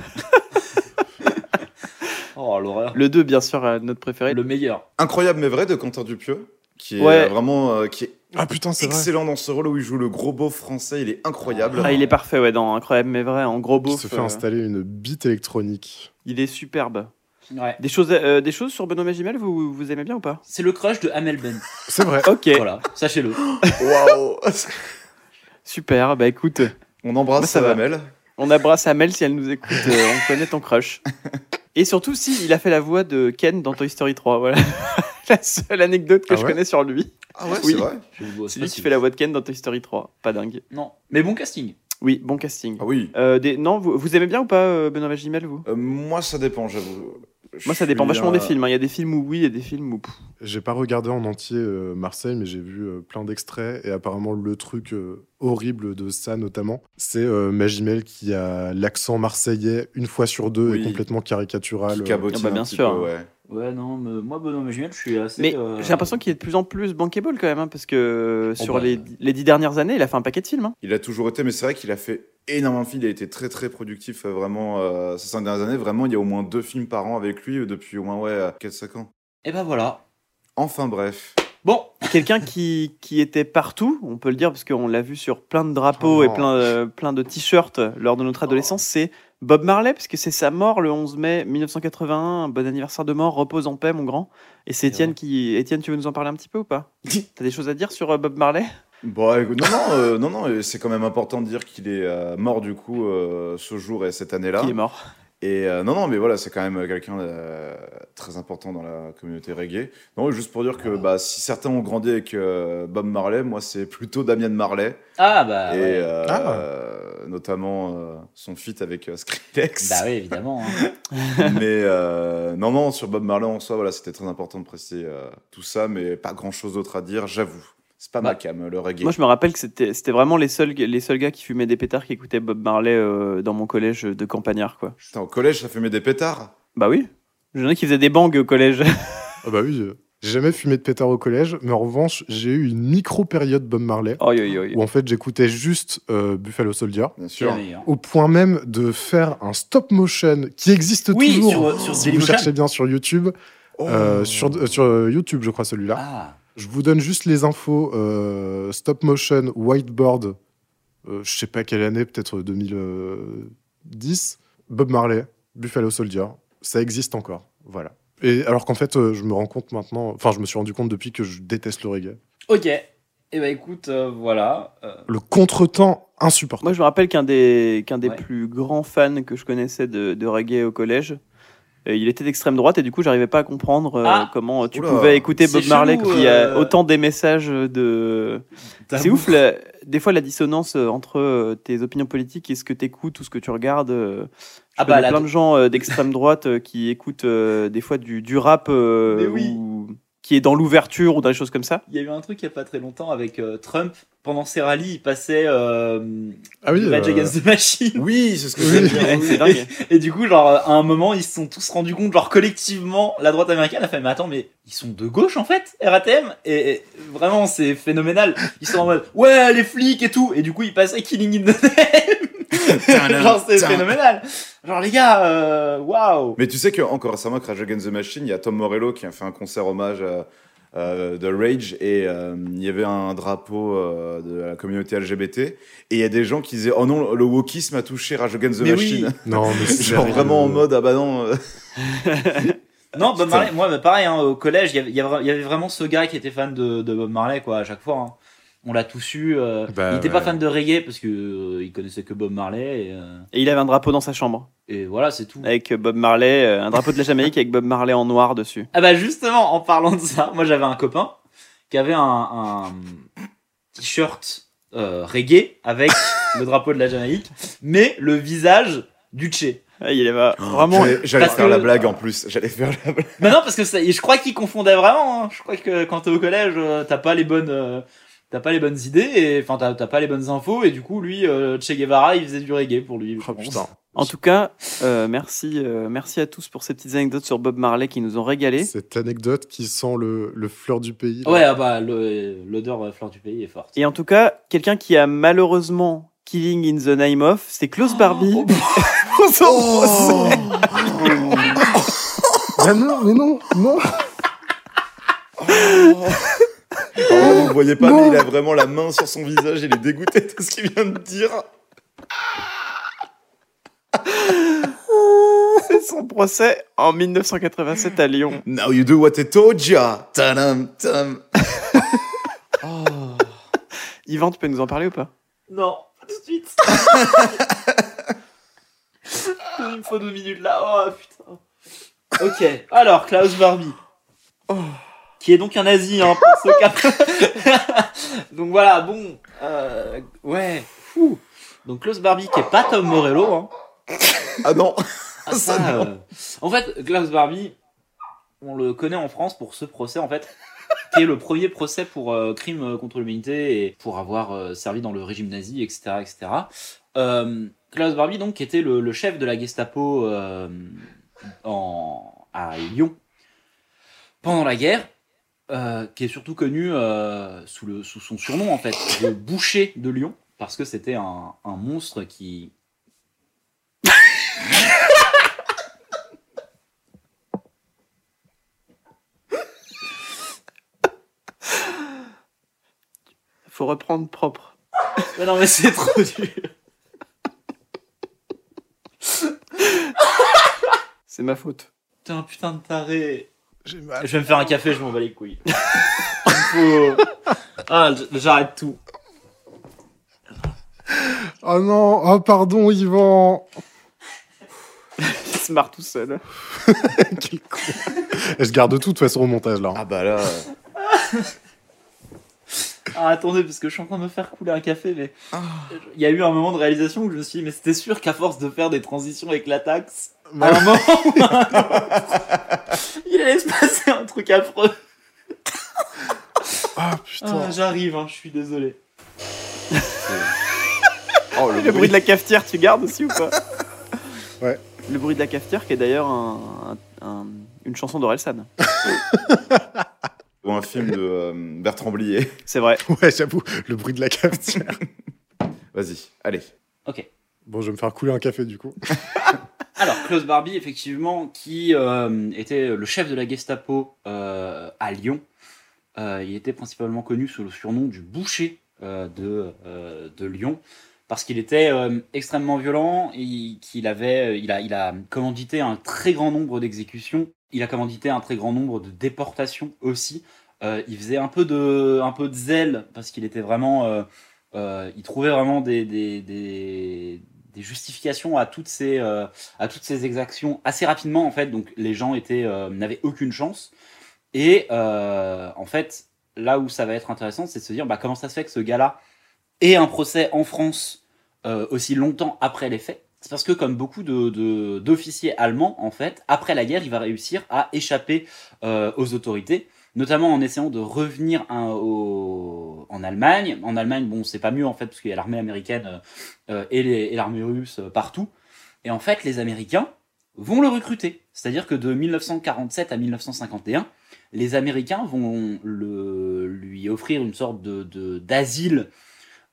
oh, l'horreur. Le 2, bien sûr, notre préféré. Le meilleur. Incroyable mais vrai de Quentin Dupieux, qui est Ouais. vraiment euh, qui est Ah putain, c'est vrai. excellent dans ce rôle où il joue le gros beau français. Il est incroyable. Ah, il est parfait, ouais, dans Incroyable mais vrai, en gros Qui beauf. se fait euh, installer une bite électronique. il est superbe. Ouais. Des choses, euh, des choses sur Benoît Magimel, vous, vous aimez bien ou pas? C'est le crush de Amel Ben. C'est vrai. Ok, Voilà, sachez-le. Waouh [laughs] super. Bah écoute, On embrasse Bah, ça va. Amel. on abrace Amel si elle nous écoute. euh, on connaît ton crush. Et surtout, si, il a fait la voix de Ken dans Toy Story 3. Voilà. [laughs] la seule anecdote que Ah je ouais connais sur lui. Ah ouais, Oui. c'est vrai. C'est lui qui fait la voix de Ken dans Toy Story 3. Pas dingue. Non, mais bon casting. Oui, bon casting. Ah oui. Euh, des... Non, vous, vous aimez bien ou pas euh, Benoît Magimel, vous? Euh, moi, ça dépend, j'avoue. Je Moi, ça dépend vachement des films. hein. Il y a des films où oui et des films où. J'ai pas regardé en entier euh, Marseille, mais j'ai vu euh, plein d'extraits. Et apparemment, le truc euh, horrible de ça, notamment, c'est euh, Magimel qui a l'accent marseillais une fois sur deux Oui. et complètement caricatural. Qui cabotine Ah bah, bien un petit sûr. peu, ouais. Ouais, non, mais moi, Benoît Magimel, je suis assez. Mais euh, j'ai l'impression qu'il est de plus en plus bankable quand même, hein, parce que Oh sur bah. les, les dix dernières années, il a fait un paquet de films. hein. Il a toujours été, mais c'est vrai qu'il a fait énormément de films. Il a été très très productif euh, vraiment euh, ces cinq dernières années. Vraiment, il y a au moins deux films par an avec lui depuis au moins ouais, 4-5 ans. Et ben voilà. Enfin bref. Bon, Quelqu'un qui, qui était partout, on peut le dire, parce qu'on l'a vu sur plein de drapeaux Oh. et plein, euh, plein de t-shirts lors de notre adolescence, c'est Bob Marley, parce que c'est sa mort le 11 mai 1981. Bon anniversaire de mort, repose en paix, mon grand. Et c'est Étienne ouais. qui. Étienne, tu veux nous en parler un petit peu ou pas? [laughs] T'as des choses à dire sur euh, Bob Marley? Bon, écoute, non, non, euh, non, non, c'est quand même important de dire qu'il est euh, mort du coup euh, ce jour et cette année-là. Qui est mort. Et euh, non, non, mais voilà, c'est quand même euh, quelqu'un de très important dans la communauté reggae. Non, juste pour dire que bah, si certains ont grandi avec euh, Bob Marley, moi c'est plutôt Damien Marley. ah bah. et ouais. euh, Ah. euh, notamment euh, son feat avec euh, Skrillex. Bah oui, évidemment. hein. [laughs] mais euh, non, non, sur Bob Marley en soi, voilà, c'était très important de préciser euh, tout ça, mais pas grand chose d'autre à dire, j'avoue. C'est pas Bah, ma cam, le reggae. Moi, je me rappelle que c'était c'était vraiment les seuls, les seuls gars qui fumaient des pétards qui écoutaient Bob Marley euh, dans mon collège de campagnard, quoi. Putain, au collège, ça fumait des pétards? Bah oui. J'en ai qui faisaient des bangs au collège. [laughs] Ah bah oui, euh, j'ai jamais fumé de pétard au collège, mais en revanche, j'ai eu une micro-période Bob Marley Oi, oi, oi. où en fait j'écoutais juste euh, Buffalo Soldier. Bien sûr. meilleure. Au point même de faire un stop motion qui existe Oui, toujours. sur, sur si vous cherchez bien sur YouTube, Oh. euh, sur, euh, sur YouTube, je crois celui-là. Ah, Je vous donne juste les infos. euh, stop motion, whiteboard, euh, je sais pas quelle année, peut-être 2010. Bob Marley. Buffalo Soldier, ça existe encore. Voilà. Et alors qu'en fait, euh, je me rends compte maintenant, enfin, je me suis rendu compte depuis que je déteste le reggae. Ok. Et bah écoute, euh, voilà. euh, Le contretemps insupportable. Moi, je me rappelle qu'un des, qu'un des Ouais. plus grands fans que je connaissais de, de reggae au collège, euh, il était d'extrême droite et du coup, j'arrivais pas à comprendre euh, Ah. comment tu Oula. pouvais écouter Bob Marley chelou, qui a euh. autant des messages de. C'est ouf, la- des fois, la dissonance euh, entre euh, tes opinions politiques et ce que tu écoutes ou ce que tu regardes. euh, Je Ah bah, la- plein de gens euh, d'extrême droite euh, qui écoutent euh, des fois du, du rap euh, Mais oui. ou- qui est dans l'ouverture ou dans des choses comme ça? Il y a eu un truc il y a pas très longtemps avec euh, Trump. Pendant ses rallyes, il passait euh, Ah oui, Rage euh, Against the Machine. Oui, c'est ce que oui. c'est dingue. Et du coup, genre, à un moment, ils se sont tous rendus compte, genre, collectivement, la droite américaine a fait, mais attends, mais ils sont de gauche, en fait, RATM Et, et vraiment, c'est phénoménal. Ils sont en mode, ouais, les flics et tout. Et du coup, ils passaient Killing in the Name. [laughs] genre, c'est phénoménal. Genre, les gars, euh, waouh. Mais tu sais que encore récemment, avec Rage Against the Machine, il y a Tom Morello qui a fait un concert hommage à euh, de Rage et euh, il y avait un drapeau euh, de la communauté LGBT et il y a des gens qui disaient oh non le wokisme a touché Rage Against the Mais oui. Machine Non, mais [laughs] c'est genre vraiment en mode ah bah non euh, [laughs] Non, Bob. Marley, moi, bah, pareil, hein, au collège, il y avait- y vraiment ce gars qui était fan de, de Bob Marley, quoi, à chaque fois. hein. On l'a tous eu. euh, Bah, il était pas fan de reggae parce que euh, il connaissait que Bob Marley. Et, euh, Et il avait un drapeau dans sa chambre et voilà, c'est tout. avec Bob Marley, euh, un drapeau de la Jamaïque avec Bob Marley en noir dessus. Ah bah justement, en parlant de ça, moi j'avais un copain qui avait un, un t-shirt euh, reggae avec [laughs] le drapeau de la Jamaïque, mais le visage du Tché. Ah, il avait vraiment. j'allais j'allais parce faire que- la blague en plus j'allais faire la blague Mais non, parce que ça, je crois qu'il confondait vraiment. hein. Je crois que quand t'es au collège, t'as pas les bonnes, euh, t'as pas les bonnes idées, et enfin t'as t'as pas les bonnes infos, et du coup lui, euh, Che Guevara, il faisait du reggae pour lui. Oh putain. En tout cas, euh, merci, euh, merci à tous pour ces petites anecdotes sur Bob Marley qui nous ont régalé. Cette anecdote qui sent le, le fleur du pays. là. Ouais, ah bah l'odeur fleur du pays est forte. Et en tout cas, quelqu'un qui a malheureusement Killing in the Name of, c'est Klaus Barbie. Oh, [laughs] son procès. [laughs] Ah non, mais non, non. [laughs] Alors vous le voyez pas Non. mais il a vraiment la main sur son visage il est dégoûté de ce qu'il vient de dire [laughs] C'est son procès en 1987 à Lyon. now you do what I told ya Tadam, tam. [laughs] Yvan, tu peux nous en parler ou pas? Non, pas tout de suite. [laughs] Il me faut deux minutes là. Oh putain. Ok, alors Klaus Barbie. Qui est donc un nazi, hein, pour ce cas. [laughs] donc voilà, bon. euh, ouais, fou. Donc Klaus Barbie qui est pas Tom Morello. Hein. ah non Ah, [laughs] ça, euh, En fait, Klaus Barbie, on le connaît en France pour ce procès, en fait, qui est le premier procès pour euh, crime contre l'humanité et pour avoir euh, servi dans le régime nazi, etc. etc. Euh, Klaus Barbie, donc, qui était le, le chef de la Gestapo euh, en, à Lyon pendant la guerre, euh, qui est surtout connu euh, sous, le, sous son surnom, en fait, le [laughs] boucher de Lyon, parce que c'était un, un monstre qui, [laughs] Faut reprendre propre. Mais non, mais c'est trop dur. C'est ma faute. T'es un putain de taré. J'ai mal. Je vais me faire un café, je m'en bats les couilles. [laughs] Faut... Ah, j'arrête tout. Oh non, oh pardon Yvan. [laughs] Il se marre tout seul. [laughs] Quel con. Et je garde tout de toute façon au montage là. ah bah là Ah, attendez, parce que je suis en train de me faire couler un café, mais... Il y a eu un moment de réalisation où je me suis dit, mais c'était sûr qu'à force de faire des transitions avec la taxe, à un moment ou à un autre, il allait se passer un truc affreux. Ah putain. Ah, J'arrive, hein, je suis désolé. oh Le bruit de la cafetière, tu gardes aussi ou pas? Ouais. Le bruit de la cafetière qui est d'ailleurs un- un- un- une chanson d'Orelsan. ou un film de euh, Bertrand Blier C'est vrai. Ouais, j'avoue, le bruit de la cafetière. [laughs] vas-y allez Ok. Bon, je vais me faire couler un café du coup. [laughs] Alors, Klaus Barbie, effectivement, qui euh, était le chef de la Gestapo euh, à Lyon, Euh, il était principalement connu sous le surnom du boucher de, Lyon, parce qu'il était extrêmement violent et qu'il avait, il a, commandité un très grand nombre d'exécutions. Il a commandité un très grand nombre de déportations aussi. Il faisait un peu de, zèle parce qu'il était vraiment, il trouvait vraiment des, des justifications à toutes ces, euh, à toutes ces exactions assez rapidement en fait. Donc les gens étaient, euh, n'avaient aucune chance. Et euh, en fait, là où ça va être intéressant, c'est de se dire bah, comment ça se fait que ce gars-là ait un procès en France aussi longtemps après les faits? C'est parce que comme beaucoup de, d'officiers allemands, en fait, après la guerre, il va réussir à échapper aux autorités, notamment en essayant de revenir en Allemagne. En Allemagne, bon, c'est pas mieux en fait, parce qu'il y a l'armée américaine euh, euh, et, l'armée russe euh, partout. Et en fait, les Américains vont le recruter. C'est-à-dire que de 1947 à 1951, les Américains vont le, lui offrir une sorte d'asile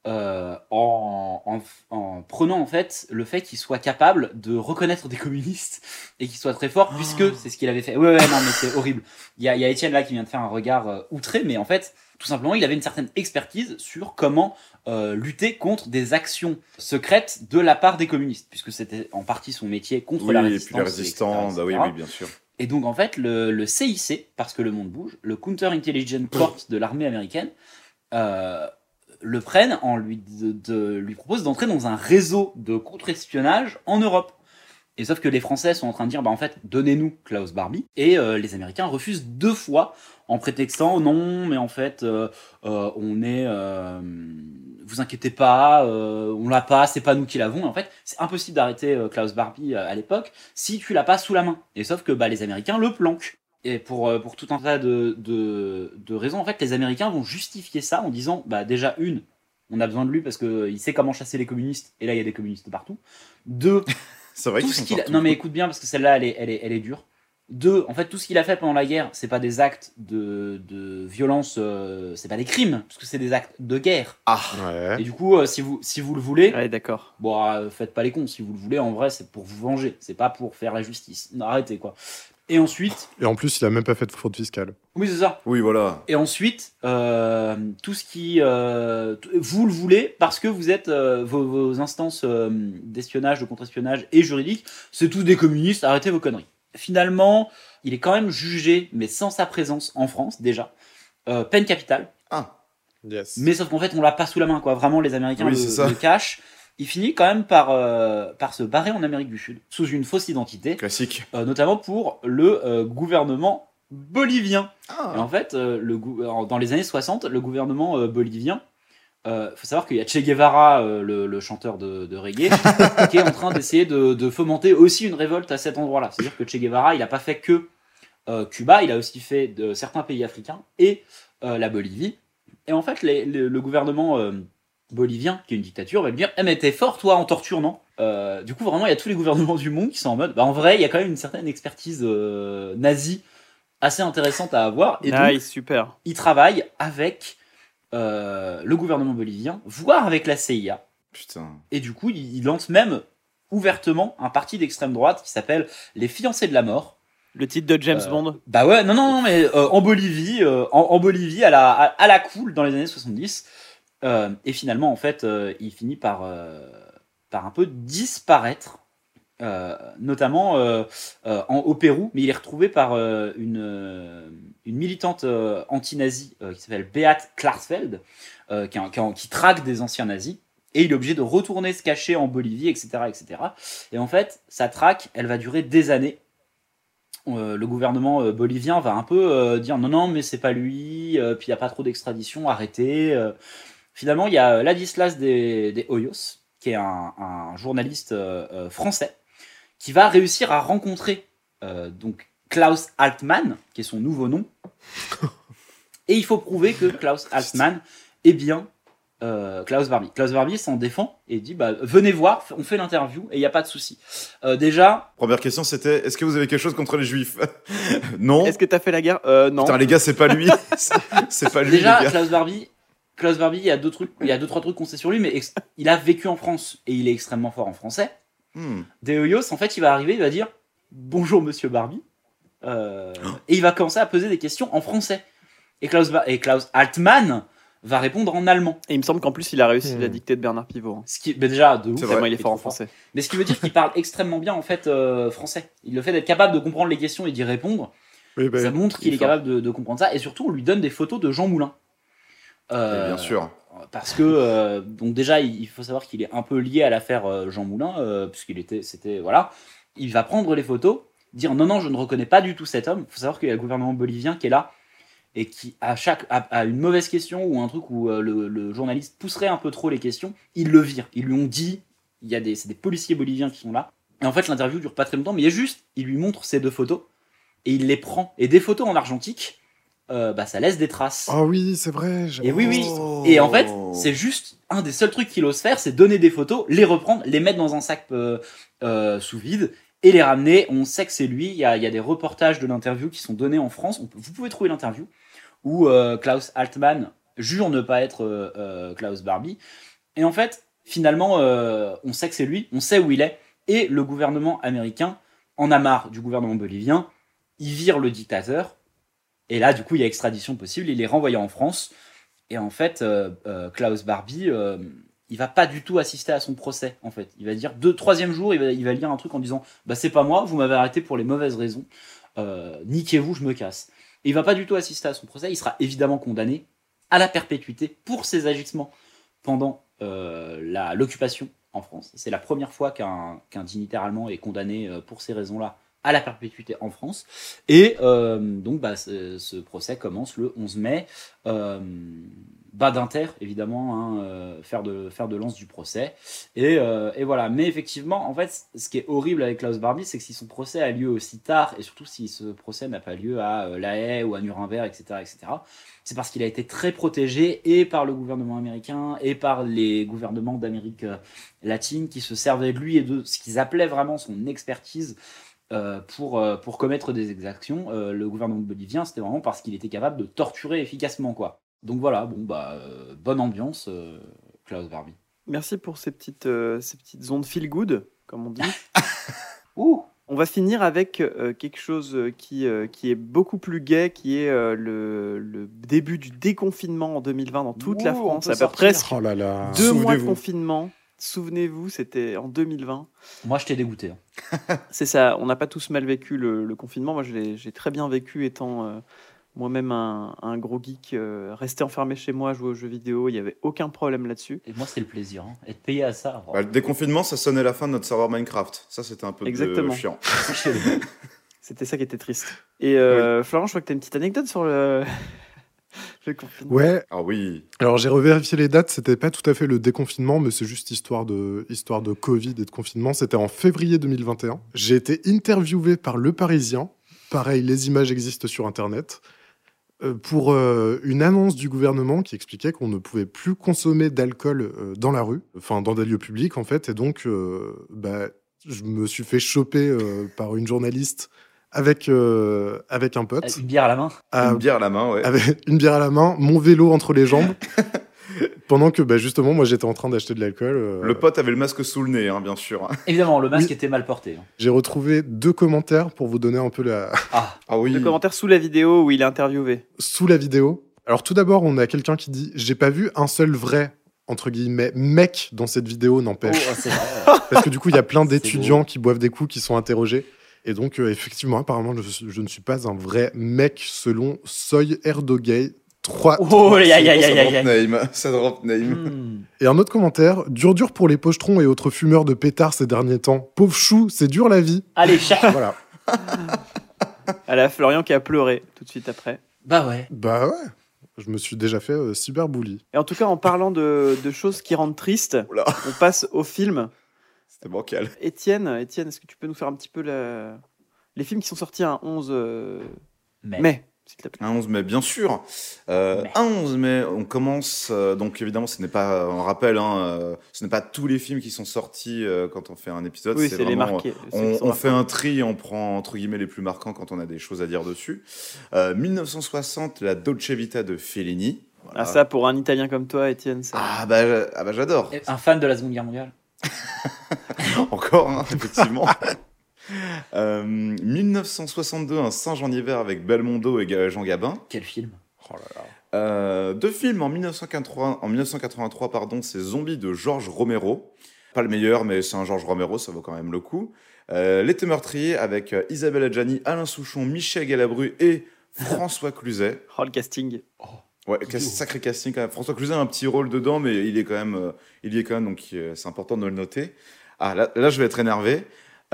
euh, en, en, en prenant en fait le fait qu'il soit capable de reconnaître des communistes [laughs] et qu'il soit très fort, puisque c'est ce qu'il avait fait. Ouais, ouais, non, mais c'est horrible. Il y a, y a Étienne là qui vient de faire un regard euh, outré, mais en fait, tout simplement, il avait une certaine expertise sur comment euh, lutter contre des actions secrètes de la part des communistes, puisque c'était en partie son métier contre Oui, la et résistance. puis les résistants, etc., bah oui, bien sûr. Et donc en fait, le, le CIC, parce que le monde bouge, le Counter Intelligence Corps de l'armée américaine, euh, le prennent en lui, de, propose d'entrer dans un réseau de contre-espionnage en Europe. Et sauf que les Français sont en train de dire, bah en fait, donnez-nous Klaus Barbie. Et euh, les Américains refusent deux fois en prétextant, non, mais en fait, euh, euh, on est, vous inquiétez pas, on l'a pas, c'est pas nous qui l'avons. En fait, c'est impossible d'arrêter Klaus Barbie à l'époque si tu l'as pas sous la main. Et sauf que bah, les Américains le planquent. Et pour, euh, pour tout un tas de, de, de raisons, en fait, les Américains vont justifier ça en disant, bah déjà une, on a besoin de lui parce qu'il sait comment chasser les communistes, et là il y a des communistes partout. Deux, [laughs] C'est vrai tout ce qu'il. Non mais écoute bien parce que celle-là elle est, elle, est, elle est dure. Deux, en fait tout ce qu'il a fait pendant la guerre, c'est pas des actes de, de violence, euh, c'est pas des crimes, parce que c'est des actes de guerre. Ah, Ouais. Et du coup, euh, si, vous, si vous le voulez, Ouais, d'accord. Bon, euh, faites pas les cons. Si vous le voulez, en vrai, c'est pour vous venger. C'est pas pour faire la justice. Non, arrêtez, quoi. Et ensuite, Et en plus, il a même pas fait de fraude fiscale. oui, c'est ça. oui, voilà. Et ensuite, euh, tout ce qui. euh, vous le voulez parce que vous êtes. euh, vos, vos instances euh, d'espionnage, de contre-espionnage et juridiques, c'est tous des communistes. Arrêtez vos conneries. Finalement, il est quand même jugé, mais sans sa présence en France, déjà. Euh, peine capitale. Ah, Yes. Mais sauf qu'en fait, on l'a pas sous la main, quoi. Vraiment, les Américains Oui, le, le cachent. Il finit quand même par, euh, par se barrer en Amérique du Sud, sous une fausse identité, classique. euh, notamment pour le euh, gouvernement bolivien. Et Ah, en fait, euh, le, dans les années 60, le gouvernement euh, bolivien, il faut savoir qu'il y a Che Guevara, euh, le, le chanteur de, de reggae, [laughs] qui est en train d'essayer de, de fomenter aussi une révolte à cet endroit-là. C'est-à-dire que Che Guevara, il n'a pas fait que euh, Cuba, il a aussi fait de certains pays africains et euh, la Bolivie. Et en fait, les- le- le gouvernement euh, bolivien, qui est une dictature, va lui dire Eh, mais t'es fort, toi, en torture, non? Euh, Du coup, vraiment, il y a tous les gouvernements du monde qui sont en mode bah, En vrai, il y a quand même une certaine expertise euh, nazie assez intéressante à avoir. Et donc, Nice, super. il travaille avec euh, le gouvernement bolivien, voire avec la CIA. putain. Et du coup, il, il lance même ouvertement un parti d'extrême droite qui s'appelle les Fiancés de la Mort. Le titre de James Euh, Bond. Bah ouais, non, non, non, mais euh, en Bolivie, euh, en, en Bolivie, à la, à, à la cool, dans les années 70. Euh, et finalement, en fait, euh, il finit par, euh, par un peu disparaître, notamment en, au Pérou, mais il est retrouvé par une, une militante anti-nazie qui s'appelle Beat Klarsfeld, qui, qui, traque des anciens nazis. Et il est obligé de retourner se cacher en Bolivie, etc., etc. Et en fait, sa traque, elle va durer des années le gouvernement bolivien va un peu dire non, non, mais c'est pas lui, puis il n'y a pas trop d'extradition, arrêtez. Euh. Finalement, il y a Ladislas des, des Hoyos, qui est un, un journaliste euh, euh, français, qui va réussir à rencontrer euh, donc Klaus Altmann, qui est son nouveau nom. [laughs] Et il faut prouver que Klaus Altmann est bien euh, Klaus Barbie. Klaus Barbie s'en défend et dit bah, venez voir, on fait l'interview et il n'y a pas de souci. Euh, déjà, Première question, c'était est-ce que vous avez quelque chose contre les juifs? [laughs] Non. Est-ce que t'as fait la guerre? Euh, Non. Putain, les gars, c'est pas lui. [laughs] C'est- c'est pas lui, Déjà, les gars. Klaus Barbie, Klaus Barbie, il y a deux trucs, il y a deux trois trucs qu'on sait sur lui, mais il a vécu en France et il est extrêmement fort en français. Hmm. Deoyos, en fait, il va arriver, il va dire bonjour Monsieur Barbie, Euh, et il va commencer à poser des questions en français. Et Klaus, Ba- et Klaus Altmann va répondre en allemand. Et il me semble qu'en plus, il a réussi Hmm. la dictée de Bernard Pivot. hein. Ce qui, mais déjà, de ouf. C'est Tellement vrai, il est fort en français. Mais ce qui veut dire qu'il parle extrêmement bien en fait euh, français. Il le fait d'être capable de comprendre les questions et d'y répondre. Oui, bah, ça montre qu'il il est est capable de, de comprendre ça. Et surtout, on lui donne des photos de Jean Moulin. Euh, bien sûr. Parce que euh, donc déjà, il faut savoir qu'il est un peu lié à l'affaire euh, Jean Moulin, euh, puisqu'il était, c'était voilà. Il va prendre les photos, dire non non, je ne reconnais pas du tout cet homme. Il faut savoir qu'il y a le gouvernement bolivien qui est là et qui à chaque à, à une mauvaise question ou un truc où euh, le, le journaliste pousserait un peu trop les questions, il le vire. Ils lui ont dit, il y a des c'est des policiers boliviens qui sont là. Et en fait, l'interview dure pas très longtemps, mais il est juste, il lui montre ces deux photos et il les prend. Et des photos en argentique, euh, bah ça laisse des traces. Ah oui, c'est vrai. Et oui, oui. Oh. Et en fait, c'est juste un des seuls trucs qu'il ose faire, c'est donner des photos, les reprendre, les mettre dans un sac euh, euh, sous vide et les ramener. On sait que c'est lui. Il y a, il y a des reportages de l'interview qui sont donnés en France. On peut- vous pouvez trouver l'interview où Klaus Altmann jure ne pas être Klaus Barbie. Et en fait, finalement, on sait que c'est lui, on sait où il est. Et le gouvernement américain en a marre du gouvernement bolivien. Il vire le dictateur. Et là, du coup, il y a extradition possible. Il est renvoyé en France. Et en fait, euh, euh, Klaus Barbie, euh, il va pas du tout assister à son procès. En fait, il va dire deux, troisième jour, il va, lire un truc en disant, bah c'est pas moi, vous m'avez arrêté pour les mauvaises raisons. Euh, Niquez-vous, je me casse. Et il va pas du tout assister à son procès. Il sera évidemment condamné à la perpétuité pour ses agissements pendant l'occupation en France. C'est la première fois qu'un dignitaire allemand est condamné pour ces raisons-là à la perpétuité en France. Et euh, donc, bah, ce, procès commence le 11 mai. Euh, Badinter, évidemment, hein, euh, faire, de, faire de lance du procès. Et, euh, et voilà. Mais effectivement, en fait, ce qui est horrible avec Klaus Barbie, c'est que si son procès a lieu aussi tard, et surtout si ce procès n'a pas lieu à La Haye ou à Nuremberg, etc., etc., c'est parce qu'il a été très protégé et par le gouvernement américain et par les gouvernements d'Amérique latine qui se servaient de lui et de ce qu'ils appelaient vraiment son expertise euh, pour, euh, pour commettre des exactions. Euh, le gouvernement bolivien, c'était vraiment parce qu'il était capable de torturer efficacement, quoi. Donc voilà, bon, bah, euh, bonne ambiance, euh, Klaus Barbie. Merci pour ces petites, euh, ces petites ondes feel good, comme on dit. [laughs] Ouh On va finir avec euh, quelque chose qui, euh, qui est beaucoup plus gai, qui est euh, le, le début du déconfinement en 2020 dans toute la Ouh, France. peut À peu presque Oh là là. deux mois de confinement. Souvenez-vous, c'était en 2020. Moi, je t'ai dégoûté. hein. [laughs] C'est ça, on n'a pas tous mal vécu le, le confinement. Moi, j'ai très bien vécu étant euh, moi-même un, un gros geek. euh, resté enfermé chez moi, jouer aux jeux vidéo, il n'y avait aucun problème là-dessus. Et moi, c'était le plaisir. Hein. Être payé à ça. Bah, le déconfinement, ça sonnait la fin de notre serveur Minecraft. Ça, c'était un peu de- Exactement. chiant. [laughs] C'était ça qui était triste. Et euh, Florent, je crois que tu as une petite anecdote sur le, le confinement. Ouais, Ah oui. alors j'ai revérifié les dates, c'était pas tout à fait le déconfinement, mais c'est juste histoire de, histoire de Covid et de confinement. C'était en février 2021. J'ai été interviewé par Le Parisien. Pareil, les images existent sur Internet. euh, Pour euh, une annonce du gouvernement qui expliquait qu'on ne pouvait plus consommer d'alcool euh, dans la rue, enfin dans des lieux publics en fait, et donc euh, bah, je me suis fait choper euh, par une journaliste avec, euh, avec un pote, Avec Une bière à la main. à- Une bière à la main, ouais. avec une bière à la main, mon vélo entre les jambes, [laughs] pendant que bah, justement moi j'étais en train d'acheter de l'alcool. euh, Le pote avait le masque sous le nez, hein, bien sûr. Évidemment, le masque Oui. était mal porté. hein. J'ai retrouvé deux commentaires pour vous donner un peu la [laughs] Ah, Ah oui. Le commentaire sous la vidéo où il est interviewé. sous la vidéo. Alors tout d'abord, on a quelqu'un qui dit j'ai pas vu un seul vrai entre guillemets mec dans cette vidéo oh, n'empêche c'est vrai. parce que du coup il y a plein d'étudiants qui boivent des coups qui sont interrogés et donc euh, effectivement apparemment je, ne suis pas un vrai mec selon Soy Erdogay 3 Oh, aïe, aïe, aïe, Ça aïe, drop aïe. name. Ça drop name. Hmm. Et un autre commentaire dur dur pour les pochetrons et autres fumeurs de pétards ces derniers temps. Pauvre chou, c'est dur la vie. Allez, chat. [laughs] Voilà. [laughs] À la Florian qui a pleuré tout de suite après. Bah ouais. Bah ouais. Je me suis déjà fait euh, cyberbully. Et en tout cas, en parlant de, de choses qui rendent triste, Oula, on passe au film. C'était bancal. Étienne, Étienne, est-ce que tu peux nous faire un petit peu la- les films qui sont sortis un 11 euh, mai, s'il te plaît? Un 11 mai, bien sûr. Euh. Un 11 mai, on commence. euh, donc évidemment, ce n'est pas, on rappelle, hein, euh, ce n'est pas tous les films qui sont sortis euh, quand on fait un épisode. Oui, c'est les vraiment, marqués. On, fait un tri on prend entre guillemets les plus marquants quand on a des choses à dire dessus. Euh, 1960, la Dolce Vita de Fellini. Voilà. Ah, ça, pour un Italien comme toi, Étienne, ça. Ah bah, ah bah j'adore. Un fan de la Seconde Guerre mondiale. [laughs] Encore, hein, effectivement. [laughs] Euh, 1962, un singe en hiver avec Belmondo et Jean Gabin. Quel film. Oh là là. Euh, deux films en 1983, en 1983 pardon, c'est Zombie de Georges Romero. Pas le meilleur, mais c'est un Georges Romero, ça vaut quand même le coup. Euh, L'été meurtrier avec euh, Isabelle Adjani, Alain Souchon, Michel Galabru et François Cluzet. Oh, le casting. Ouais, sacré casting quand même. François Cluzet a un petit rôle dedans, mais il est quand même, euh, il y est quand même, donc euh, c'est important de le noter. Ah, là, là, je vais être énervé.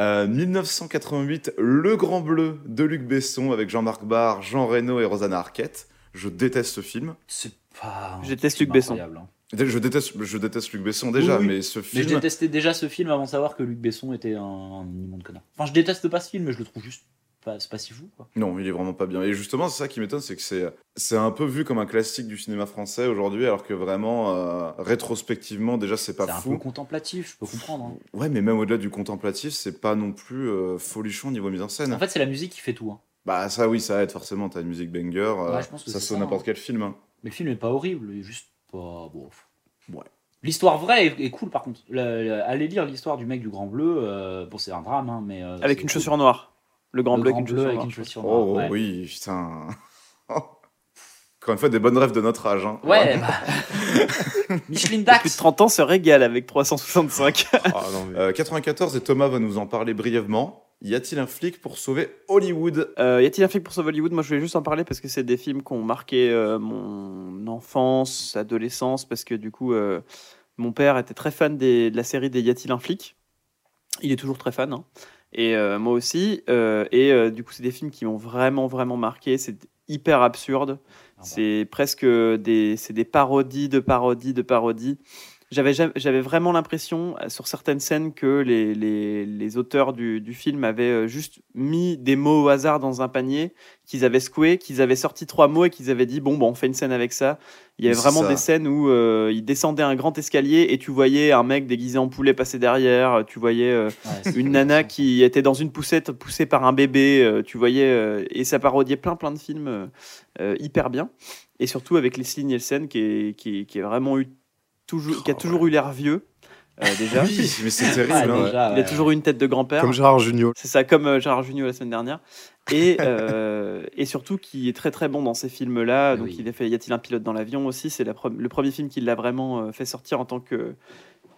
Euh, 1988, Le Grand Bleu de Luc Besson avec Jean-Marc Barr, Jean Reno et Rosanna Arquette. Je déteste ce film. C'est pas. Je déteste Luc Besson. hein. Je déteste, je déteste Luc Besson déjà, Oui, oui. mais ce Mais film. je détestais déjà ce film avant de savoir que Luc Besson était un, un immonde connard. Enfin, je déteste pas ce film, mais je le trouve juste pas, c'est pas si fou, quoi. Non, il est vraiment pas bien. Et justement, c'est ça qui m'étonne, c'est que c'est c'est un peu vu comme un classique du cinéma français aujourd'hui, alors que vraiment, euh, rétrospectivement, déjà, c'est pas C'est un fou. peu contemplatif, je peux comprendre. hein. Ouais, mais même au-delà du contemplatif, c'est pas non plus euh, folichon niveau mise en scène. En fait, c'est la musique qui fait tout. hein. Bah ça oui, ça aide forcément, t'as une musique banger, euh, Ouais, je pense que ça c'est sonne ça, n'importe hein. quel film. hein. Mais le film est pas horrible, il est juste pas. Bon. Ouais. L'histoire vraie est, est cool par contre. Le- le- allez lire l'histoire du mec du Grand Bleu. euh, bon, c'est un drame, hein, mais. euh, Avec une cool. chaussure noire. Le grand Le bleu Grand avec une Bleu chaussure avec noire. une chaussure Oh, noire. oh, ouais. oui, putain. [laughs] Encore une fois, des bonnes rêves de notre âge. Hein. Ouais, bah. [laughs] Micheline Plus de Dax. 30 ans se régale avec 365. [laughs] Ah, non, mais- Euh, 94, et Thomas va nous en parler brièvement. Y a-t-il un flic pour sauver Hollywood? Euh, y a-t-il un film pour sauver Hollywood? Moi, je voulais juste en parler parce que c'est des films qui ont marqué euh, mon enfance, adolescence, parce que du coup, euh, mon père était très fan des- de la série des Y a-t-il un flic? Il est toujours très fan, hein. Et euh, moi aussi. euh, et euh, du coup, c'est des films qui m'ont vraiment, vraiment marqué. C'est hyper absurde. Ah bah. C'est presque des, c'est des parodies de parodies de parodies. J'avais, vraiment l'impression, euh, sur certaines scènes, que les, les, les auteurs du, du film avaient euh, juste mis des mots au hasard dans un panier, qu'ils avaient secoué, qu'ils avaient sorti trois mots et qu'ils avaient dit bon, bon, on fait une scène avec ça. Il y avait vraiment ça. des scènes où euh, ils descendaient un grand escalier et tu voyais un mec déguisé en poulet passer derrière, tu voyais euh, Ouais, c'est une nana ça. qui était dans une poussette poussée par un bébé, euh, tu voyais, euh, et ça parodiait plein plein de films euh, euh, hyper bien, et surtout avec Leslie Nielsen qui, est, qui, qui est vraiment eu toujours, qui a Oh, toujours eu l'air vieux euh, [laughs] déjà. Oui, mais c'est terrible. Hein. déjà, Il a toujours eu une tête de grand-père. Comme Gérard Junior. C'est ça, comme euh, Gérard Jugnot la semaine dernière. Et, [laughs] euh, et surtout, qui est très très bon dans ces films-là. Donc, Oui. il a fait Y a-t-il un pilote dans l'avion aussi? C'est le premier film qu'il l'a vraiment fait sortir en tant que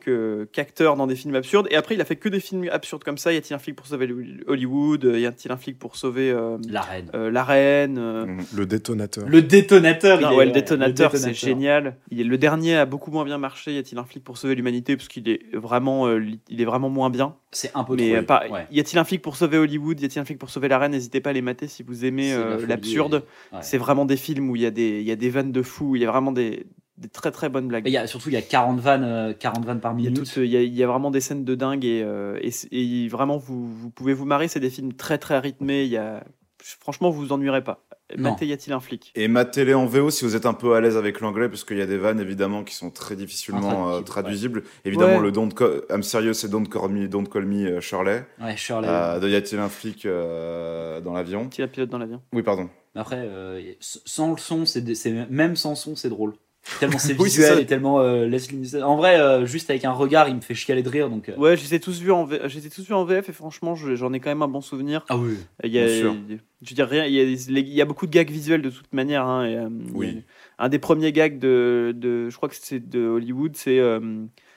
qu'acteur dans des films absurdes. Et après, il a fait que des films absurdes comme ça. Y a-t-il un flic pour sauver Hollywood? Y a-t-il un flic pour sauver euh, La reine. euh, la reine euh, Mhm. Le détonateur. Le détonateur. non, il est- ouais, le détonateur, c'est génial. Il est, le dernier a beaucoup moins bien marché. Y a-t-il un flic pour sauver l'humanité? Parce qu'il est vraiment, euh, il est vraiment moins bien. C'est un peu Mais trop. pas- ouais. y a-t-il un flic pour sauver Hollywood? Y a-t-il un flic pour sauver la reine? N'hésitez pas à les mater si vous aimez euh, l'absurde. ouais. C'est vraiment des films où il y, a des- il y a des vannes de fous, il y a vraiment des, des très très bonnes blagues. Y a, surtout, il y a 40 vannes, euh, 40 vannes par Il y, a minute. tout- il y a- il y a vraiment des scènes de dingue et, euh, et, c'est- et vraiment vous, vous pouvez vous marrer. C'est des films très très rythmés. Il y a, franchement, vous vous ennuierez pas. Matez, y a-t-il un flic? Et ma télé en VO si vous êtes un peu à l'aise avec l'anglais, parce qu'il y a des vannes évidemment qui sont très difficilement euh, Intraduisibles, traduisibles. Évidemment, Ouais. le don't call, I'm serious et don't call me, don't call me euh, Shirley. Ouais, Shirley. Euh, de y a-t-il un flic euh, dans l'avion? Y a-t-il un pilote dans l'avion? Oui, pardon. Après, euh, sans le son, c'est c'est même sans son, c'est drôle. Tellement c'est [laughs] Oui, visuel et tellement euh, Leslie. En vrai, euh, juste avec un regard, il me fait chialer de rire. Donc, euh, Ouais, je les ai tous vus en, V- je les ai tous vus en VF et franchement, je- j'en ai quand même un bon souvenir. Ah oui. Il y a, Bien sûr. je veux dire, rien, il y a, des- les- il y a beaucoup de gags visuels de toute manière. hein, et, Oui. un des premiers gags de, de je crois que c'est de Hollywood, c'est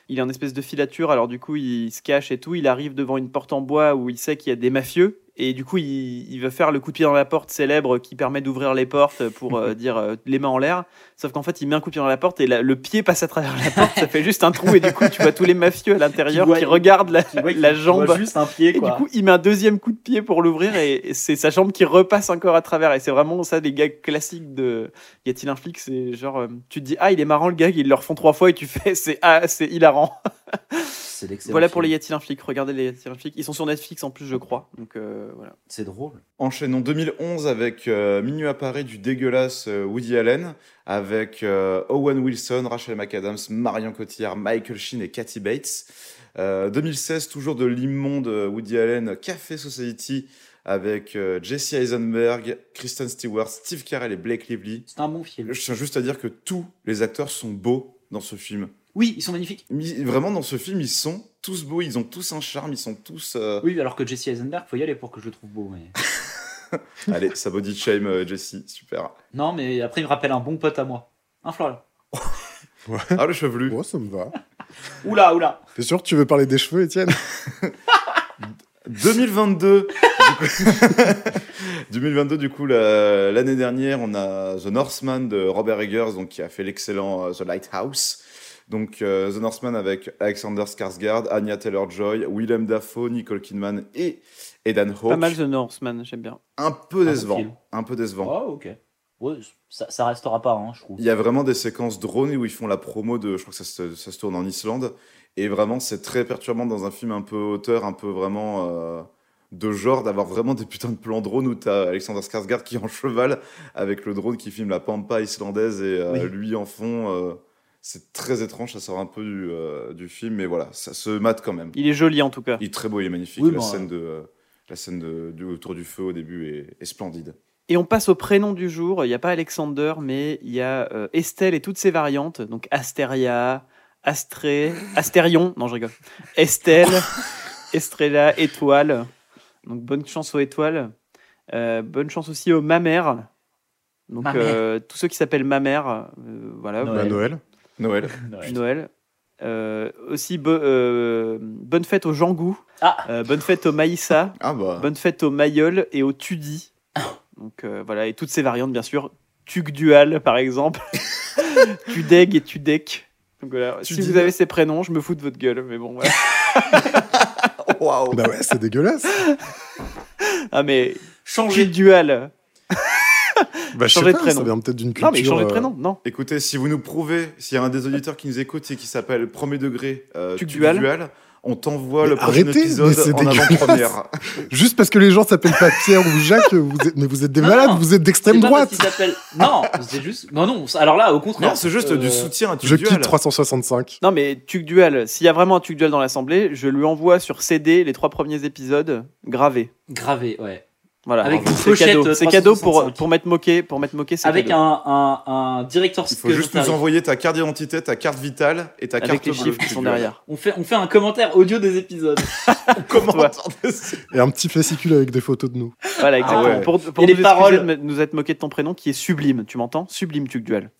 il est en espèce de filature, alors du coup il se cache et tout, il arrive devant une porte en bois où il sait qu'il y a des mafieux. Et du coup, il, il veut faire le coup de pied dans la porte célèbre qui permet d'ouvrir les portes pour euh, [laughs] dire euh, les mains en l'air. Sauf qu'en fait, il met un coup de pied dans la porte et la- le pied passe à travers la porte. ça fait juste un trou et du coup, tu vois tous les mafieux à l'intérieur Qui qui regardent la, qu'il la jambe. juste un pied, Et quoi. du coup, il met un deuxième coup de pied pour l'ouvrir et, et c'est sa jambe qui repasse encore à travers. Et c'est vraiment ça, les gags classiques de Y a-t-il un flic? C'est genre, euh, tu te dis, ah, il est marrant le gag, ils le refont trois fois et tu fais, [laughs] c'est ah, c'est hilarant. Voilà pour les. Y a-t-il un flic. Regardez les Y a-t-il un flic. Ils sont sur Netflix en plus, je crois. Donc euh, voilà. C'est drôle. Enchaînons 2011 avec euh, Minuit à Paris du dégueulasse euh, Woody Allen, avec euh, Owen Wilson, Rachel McAdams, Marion Cotillard, Michael Sheen et Kathy Bates. Euh, 2016, toujours de l'immonde euh, Woody Allen, Café Society, avec euh, Jesse Eisenberg, Kristen Stewart, Steve Carell et Blake Lively. C'est un bon film. Je tiens juste à dire que tous les acteurs sont beaux dans ce film. Oui, ils sont magnifiques. Vraiment, dans ce film, ils sont tous beaux, ils ont tous un charme, ils sont tous... euh, Oui, alors que Jesse Eisenberg, faut y aller pour que je le trouve beau. Mais... [laughs] Allez, ça body shame euh, Jessie, super. Non, mais après, il me rappelle un bon pote à moi. Un Florian. [laughs] Ah, le chevelu. Ouais, ça me va. Oula, oula. T'es sûr que tu veux parler des cheveux, Étienne? [laughs] 2022. du coup- 2022, du coup, la- l'année dernière, on a The Northman de Robert Eggers, donc qui a fait l'excellent euh, The Lighthouse. Donc euh, The Northman avec Alexander Skarsgård, Anya Taylor-Joy, Willem Dafoe, Nicole Kidman et Ethan Hawke. Pas mal The Northman, j'aime bien. Un peu décevant. Un peu décevant. Oh, ok. Ouais, ça, ça restera pas, hein, je trouve. Il y a vraiment des séquences drones où ils font la promo de. Je crois que ça se, ça se tourne en Islande. Et vraiment, c'est très perturbant dans un film un peu auteur, un peu vraiment euh, de genre, d'avoir vraiment des putains de plans drones où t'as Alexander Skarsgård qui est en cheval avec le drone qui filme la pampa islandaise et euh, Oui. lui en fond. euh, c'est très étrange, ça sort un peu du, euh, du film, mais voilà, ça se mate quand même. Il est joli en tout cas. Il est très beau, il est magnifique. Oui, la bon, scène, de, euh, la scène de, du, autour du feu au début est, est splendide. Et on passe au prénom du jour. Il n'y a pas Alexander, mais il y a euh, Estelle et toutes ses variantes. Donc Astéria, Astré, Astérion. Non, je rigole. Estelle, [laughs] Estrella, Étoile. Donc bonne chance aux étoiles. Euh, bonne chance aussi aux mamères. Donc euh, tous ceux qui s'appellent mamères, euh, voilà, Noël. Bah, Noël. Noël. [laughs] Ouais. Noël. Euh, aussi bo- euh, bonne fête aux Jangou. Ah. Euh, bonne fête aux Maïssa. [laughs] Ah bah. Bonne fête au Mayol et au Tudi. Donc euh, voilà, et toutes ces variantes, bien sûr. Tug Dual, par exemple. [laughs] Tudeg et Tudek. Donc voilà, si vous avez ces prénoms, je me fous de votre gueule. Mais bon, voilà. Waouh! Bah ouais, c'est dégueulasse. Ah, mais Changer Dual. Bah, Changer de prénom. ça vient peut-être d'une culture. Non, mais changer de euh, prénom, non. Écoutez, si vous nous prouvez, s'il y a un des auditeurs qui nous écoute et qui s'appelle Premier Degré euh, Tuc Tuc Dual. Dual, on t'envoie le prochain arrêtez, épisode mais c'est en avant-première. [laughs] Juste parce que les gens s'appellent pas Pierre ou Jacques, vous êtes... mais vous êtes des Non, malades, non. vous êtes d'extrême droite. Non, c'est juste. Non, non. Alors là, au contraire. non, c'est juste euh, du soutien à Tuc Je Dual. quitte 365. Non, mais Tug Dual, s'il y a vraiment un Tug Dual dans l'assemblée, je lui envoie sur CD les trois premiers épisodes gravés. Gravé, ouais. Voilà, Avec c'est une pochette, cadeau. C'est cadeau pour, 365. pour m'être moqué, pour m'être moqué, Avec cadeau. un, un, un directeur Il faut juste nous envoyer ta carte d'identité, ta carte vitale et ta avec carte les bleue chiffres qui Tuc sont derrière. On fait, on fait un commentaire audio des épisodes. [laughs] On commente toi. en dessous. Et un petit fascicule avec des photos de nous. Voilà, exactement. ouais. Pour, pour Ah Et nous les paroles. de nous être moqué de ton prénom qui est sublime. Tu m'entends? Sublime Tug Dual.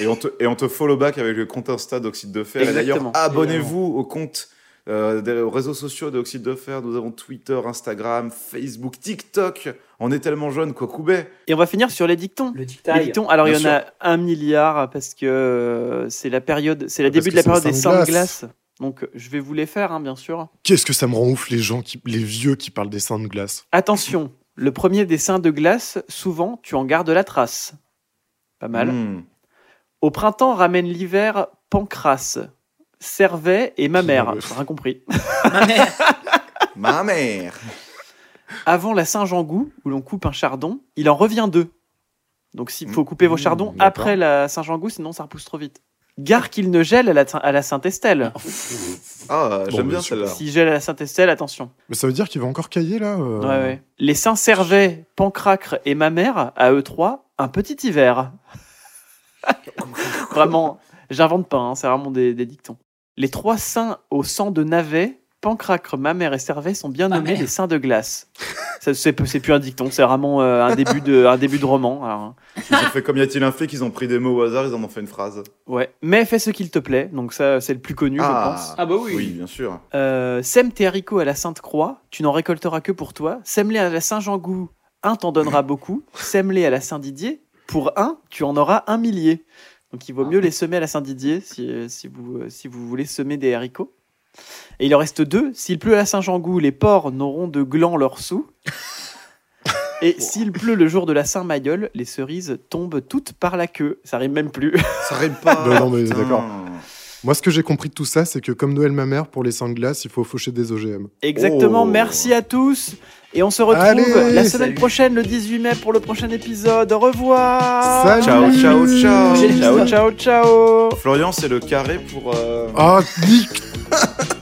Et on te, et on te follow back avec le compte Insta d'Oxyde de Fer. Et d'ailleurs, Exactement. abonnez-vous au compte euh, des réseaux sociaux d'Oxyde de Fer. Nous avons Twitter, Instagram, Facebook, TikTok. On est tellement jeunes, quoi, Koubet. Et on va finir sur les dictons. Le Les dictons, alors il y en a un milliard parce que euh, c'est la période, c'est le Parce début de la période des seins de sanglasses. Donc je vais vous les faire, hein, bien sûr. Qu'est-ce que ça me rend ouf, les gens, qui... les vieux qui parlent des seins de glace. Attention, le premier dessin de glace, souvent tu en gardes la trace. Pas mal. Hmm. Au printemps ramène l'hiver Pancras, Servet et ma mère. Rien compris. [laughs] Ma mère. Ma mère. Avant la Saint-Jean-Goût, où l'on coupe un chardon, il en revient deux. Donc s'il faut couper vos Mmh, chardons après la Saint-Jean-Goût, sinon ça repousse trop vite. Gare qu'il ne gèle à la, à la Saint-Estelle. Ah, Bon, j'aime bah, bien celle-là. S'il gèle à la Saint-Estelle, attention. Mais ça veut dire qu'il va encore cailler, là euh, Ouais, ouais. Les saints Servet, Pancracre et ma mère, à eux trois, un petit hiver. [laughs] vraiment, j'invente pas, hein, c'est vraiment des, des dictons. Les trois saints au sang de navet, Pancracre, ma mère et Servet sont bien nommés les saints de glace. Ça, c'est, c'est plus un dicton, c'est vraiment euh, un, début de, un début de roman. alors, hein. Ils ont fait comme y a-t-il un fait qu'ils ont pris des mots au hasard, ils en ont fait une phrase. ouais. Mais fais ce qu'il te plaît, donc ça, c'est le plus connu, je pense. Ah bah oui. Oui, bien sûr. Euh, sème tes haricots à la Sainte-Croix, tu n'en récolteras que pour toi. Sème-les à la Saint-Jean-Goût, un t'en donnera beaucoup. Sème-les à la Saint-Didier, pour un, tu en auras un millier. Donc il vaut mieux les semer à la Saint-Didier si, euh, si, vous, euh, si vous voulez semer des haricots. Et il en reste deux. S'il pleut à la Saint-Jean-Goût, les porcs n'auront de glands leurs sous. [laughs] Et s'il pleut le jour de la Saint-Mayol, les cerises tombent toutes par la queue. Ça rime même plus. [laughs] Ça rime pas. Non, non, mais putain. d'accord. Moi, ce que j'ai compris de tout ça, c'est que comme Noël ma mère, pour les seins de glace, il faut faucher des OGM. Exactement, Oh. merci à tous. Et on se retrouve Allez, la semaine salut. prochaine, le 18 mai, pour le prochain épisode. Au revoir. Salut. Ciao, ciao, ciao. Ciao, ciao, ciao. Florian, c'est le carré pour. euh, Ah, nique [laughs]